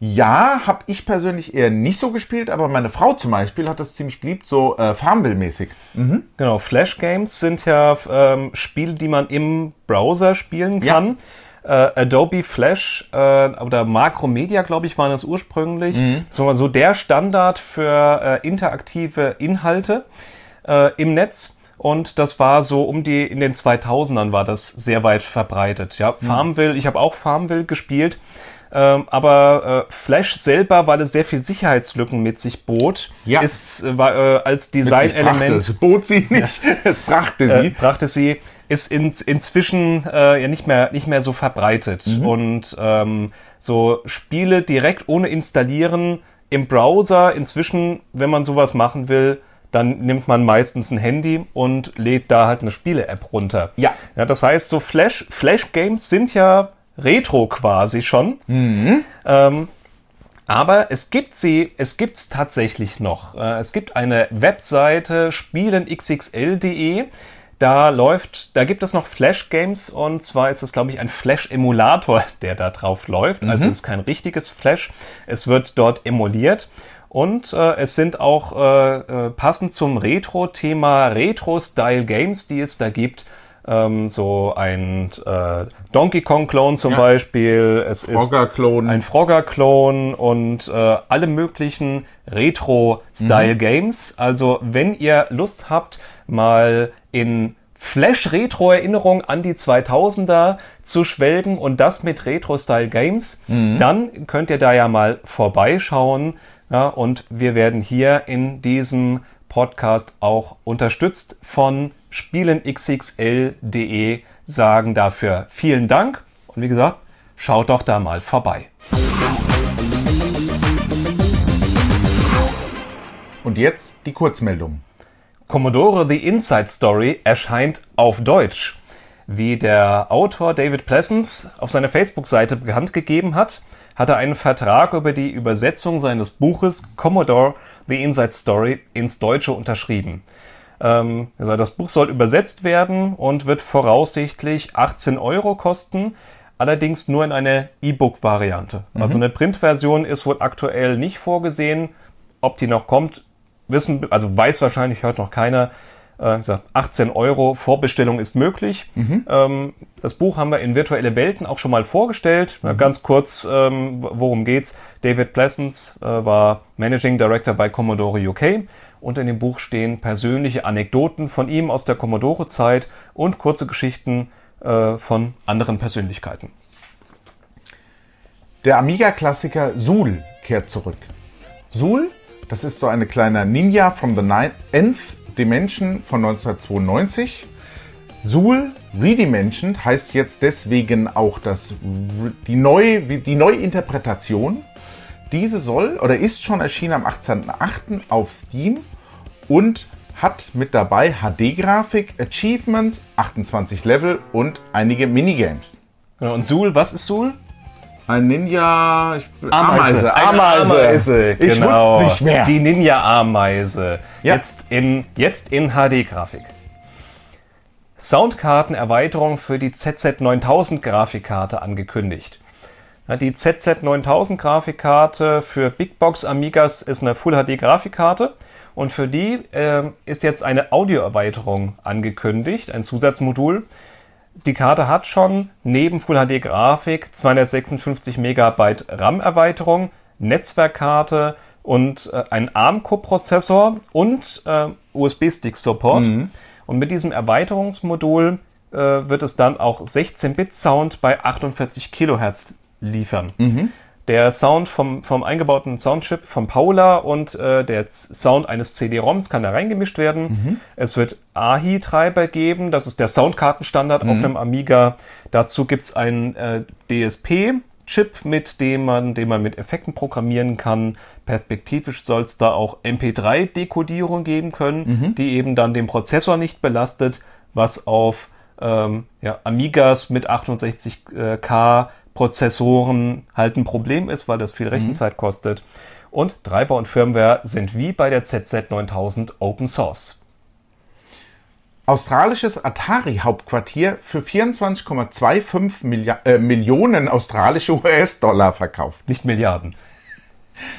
B: Ja, habe ich persönlich eher nicht so gespielt, aber meine Frau zum Beispiel hat das ziemlich geliebt, so äh, Farmville-mäßig.
A: Genau, Flash Games sind ja ähm, Spiele, die man im Browser spielen
B: Ja.
A: kann. Äh, Adobe Flash äh, oder Macromedia, glaube ich, waren das ursprünglich.
B: Mhm.
A: Mal so der Standard für äh, interaktive Inhalte. äh, im Netz. Und das war so um die, in den 2000ern war das sehr weit verbreitet. Ja, Farmville, ich habe auch Farmville gespielt. Ähm, aber äh, Flash selber, weil es sehr viel Sicherheitslücken mit sich bot,
B: Ja.
A: ist äh, war, äh, als Designelement
B: Es bot sie nicht, es brachte
A: äh,
B: sie.
A: brachte sie, ist ins, inzwischen äh, ja nicht mehr nicht mehr so verbreitet
B: Mhm.
A: und ähm, so Spiele direkt ohne installieren im Browser inzwischen, wenn man sowas machen will, dann nimmt man meistens ein Handy und lädt da halt eine Spiele-App runter.
B: Ja.
A: ja. Das heißt, so Flash Flash Games sind ja Retro quasi schon. Ähm, aber es gibt sie, es gibt's tatsächlich noch. Äh, Es gibt eine Webseite spielenxxl.de. Da läuft, da gibt es noch Flash Games und zwar ist es, glaube ich, ein Flash-Emulator, der da drauf läuft. Also es ist kein richtiges Flash. Es wird dort emuliert. Und äh, es sind auch äh, äh, passend zum Retro-Thema Retro-Style-Games, die es da gibt. Ähm, so ein äh, Donkey Kong-Klon zum
B: Ja.
A: Beispiel. Es
B: Frogger-Klon.
A: ist ein Frogger-Klon und äh, alle möglichen Retro-Style-Games. Also wenn ihr Lust habt, mal in Flash-Retro-Erinnerung an die 2000er zu schwelgen und das mit Retro-Style-Games, dann könnt ihr da ja mal vorbeischauen. Ja, und wir werden hier in diesem Podcast auch unterstützt von spielenxxl.de, sagen dafür vielen Dank. Und wie gesagt, schaut doch da mal vorbei.
B: Und jetzt die Kurzmeldung.
A: Commodore The Inside Story erscheint auf Deutsch. Wie der Autor David Pleasance auf seiner Facebook-Seite bekannt gegeben hat, hat er einen Vertrag über die Übersetzung seines Buches Commodore The Inside Story ins Deutsche unterschrieben. Ähm, also das Buch soll übersetzt werden und wird voraussichtlich 18 Euro kosten, allerdings nur in einer E-Book-Variante. Also eine Printversion ist wohl aktuell nicht vorgesehen. Ob die noch kommt, wissen, also weiß wahrscheinlich heute noch keiner. Äh, wie gesagt, 18 Euro Vorbestellung ist möglich. Ähm, das Buch haben wir in virtuelle Welten auch schon mal vorgestellt. Na, Ganz kurz, ähm, worum geht's? David Pleasance äh, war Managing Director bei Commodore UK und in dem Buch stehen persönliche Anekdoten von ihm aus der Commodore-Zeit und kurze Geschichten äh, von anderen Persönlichkeiten.
B: Der Amiga-Klassiker Zool kehrt zurück. Zool, das ist so eine kleine Ninja from the Ninth Dimension von 1992. Zool Redimensioned heißt jetzt deswegen auch das, die, Neu, die Neuinterpretation. Diese soll oder ist schon erschienen am 18.08. auf Steam und hat mit dabei HD-Grafik, Achievements, 28 Level und einige Minigames.
A: Genau, Und Suhl, was ist Suhl?
B: Ein Ninja. Ich,
A: Eine
B: Ameise.
A: Ameise,
B: Ich
A: genau.
B: wusste nicht mehr.
A: Die Ninja-Ameise.
B: Ja.
A: Jetzt in, jetzt in HD-Grafik. Soundkartenerweiterung für die ZZ9000 Grafikkarte angekündigt. Die ZZ9000 Grafikkarte für Big Box Amigas ist eine Full HD Grafikkarte und für die ähm, ist jetzt eine Audioerweiterung angekündigt, ein Zusatzmodul. Die Karte hat schon neben Full HD Grafik 256 Megabyte RAM-Erweiterung, Netzwerkkarte und äh, einen ARM-Coprozessor und äh, USB-Stick-Support. Und mit diesem Erweiterungsmodul äh, wird es dann auch 16-Bit-Sound bei 48 Kilohertz liefern. Der Sound vom, vom eingebauten Soundchip von Paula und äh, der Sound eines CD-ROMs kann da reingemischt werden. Es wird AHI-Treiber geben, das ist der Soundkartenstandard auf einem Amiga. Dazu gibt's einen äh, DSP-Chip, mit dem man, den man mit Effekten programmieren kann. Perspektivisch soll es da auch MP3-Dekodierung geben können, die eben dann den Prozessor nicht belastet, was auf ähm, ja, Amigas mit 68K Prozessoren halt ein Problem ist, weil das viel Rechenzeit kostet. Und Treiber und Firmware sind wie bei der ZZ9000 Open Source.
B: Australisches Atari-Hauptquartier für 24,25 Millia äh, Millionen australische US-Dollar verkauft.
A: Nicht Milliarden.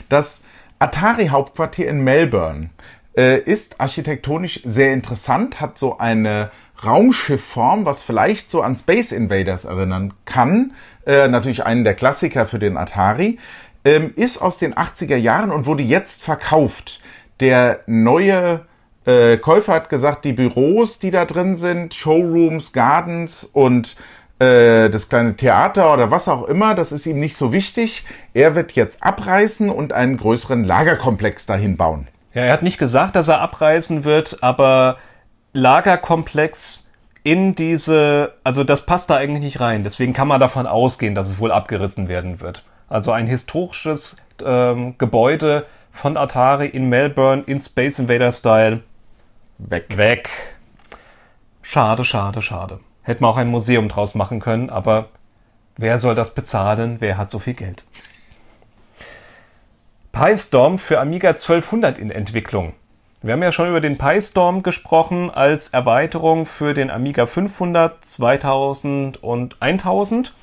B: Das Atari-Hauptquartier in Melbourne äh, ist architektonisch sehr interessant, hat so eine Raumschiffform, was vielleicht so an Space Invaders erinnern kann. Äh, natürlich einen der Klassiker für den Atari. Ähm, ist aus den 80er Jahren und wurde jetzt verkauft. Der neue äh, Käufer hat gesagt, die Büros, die da drin sind, Showrooms, Gardens und äh, das kleine Theater oder was auch immer, das ist ihm nicht so wichtig. Er wird jetzt abreißen und einen größeren Lagerkomplex dahin bauen.
A: Ja, er hat nicht gesagt, dass er abreißen wird, aber Lagerkomplex in diese, also das passt da eigentlich nicht rein. Deswegen kann man davon ausgehen, dass es wohl abgerissen werden wird. Also ein historisches ähm, Gebäude von Atari in Melbourne in Space Invader Style. Weg. Weg. Schade, schade, schade. Hätten wir auch ein Museum draus machen können, aber wer soll das bezahlen? Wer hat so viel Geld? PyStorm für Amiga 1200 in Entwicklung. Wir haben ja schon über den PyStorm gesprochen als Erweiterung für den Amiga 500, 2000 und 1000.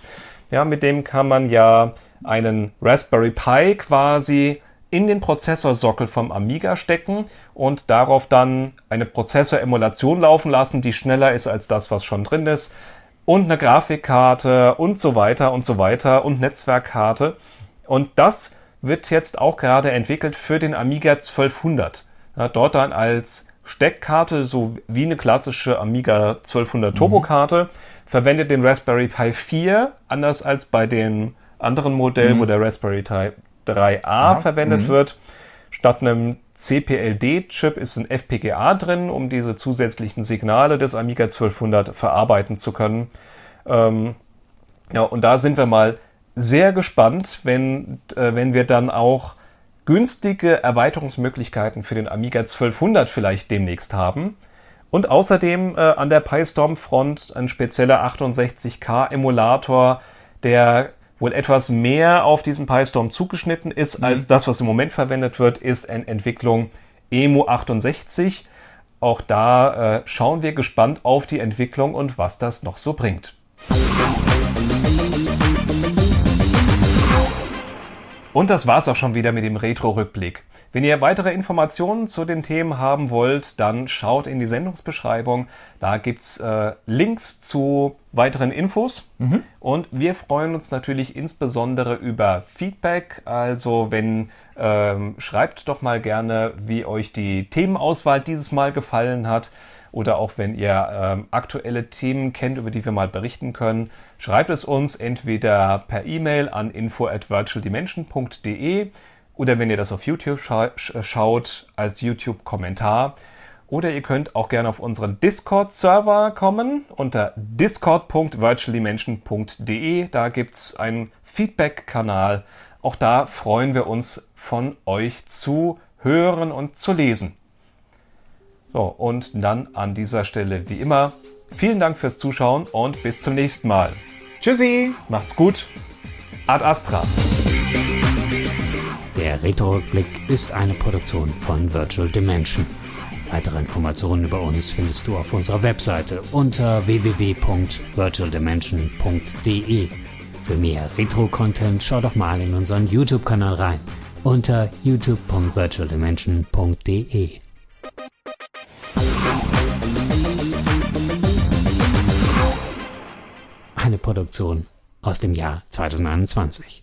A: Ja, mit dem kann man ja einen Raspberry Pi quasi in den Prozessorsockel vom Amiga stecken und darauf dann eine Prozessoremulation laufen lassen, die schneller ist als das, was schon drin ist und eine Grafikkarte und so weiter und so weiter und Netzwerkkarte. Und das wird jetzt auch gerade entwickelt für den Amiga 1200. Ja, dort dann als Steckkarte, so wie eine klassische Amiga 1200 Turbo-Karte, mhm. verwendet den Raspberry Pi 4, anders als bei den anderen Modellen, mhm. wo der Raspberry Pi 3A Aha. verwendet mhm. wird. Statt einem CPLD-Chip ist ein FPGA drin, um diese zusätzlichen Signale des Amiga 1200 verarbeiten zu können. Ähm, ja, und da sind wir mal sehr gespannt, wenn, äh, wenn wir dann auch günstige Erweiterungsmöglichkeiten für den Amiga 1200 vielleicht demnächst haben. Und außerdem äh, an der PyStorm Front ein spezieller 68K Emulator, der wohl etwas mehr auf diesen PyStorm zugeschnitten ist mhm. als das, was im Moment verwendet wird, ist in Entwicklung EMU 68. Auch da äh, schauen wir gespannt auf die Entwicklung und was das noch so bringt. Und das war's auch schon wieder mit dem Retro-Rückblick. Wenn ihr weitere Informationen zu den Themen haben wollt, dann schaut in die Sendungsbeschreibung. Da gibt's äh, Links zu weiteren Infos. Mhm. Und wir freuen uns natürlich insbesondere über Feedback. Also wenn ähm, schreibt doch mal gerne, wie euch die Themenauswahl dieses Mal gefallen hat oder auch wenn ihr ähm, aktuelle Themen kennt, über die wir mal berichten können, schreibt es uns entweder per E-Mail an info at virtualdimension.de oder wenn ihr das auf YouTube scha schaut, als YouTube-Kommentar. Oder ihr könnt auch gerne auf unseren Discord-Server kommen unter discord.virtualdimension.de. Da gibt's einen Feedback-Kanal. Auch da freuen wir uns von euch zu hören und zu lesen. So, und dann an dieser Stelle wie immer vielen Dank fürs Zuschauen und bis zum nächsten Mal.
B: Tschüssi,
A: macht's gut. Ad Astra.
C: Der Retro-Rückblick ist eine Produktion von Virtual Dimension. Weitere Informationen über uns findest du auf unserer Webseite unter www.virtualdimension.de. Für mehr Retro-Content schau doch mal in unseren YouTube-Kanal rein unter youtube.virtualdimension.de. Eine Produktion aus dem Jahr 2021.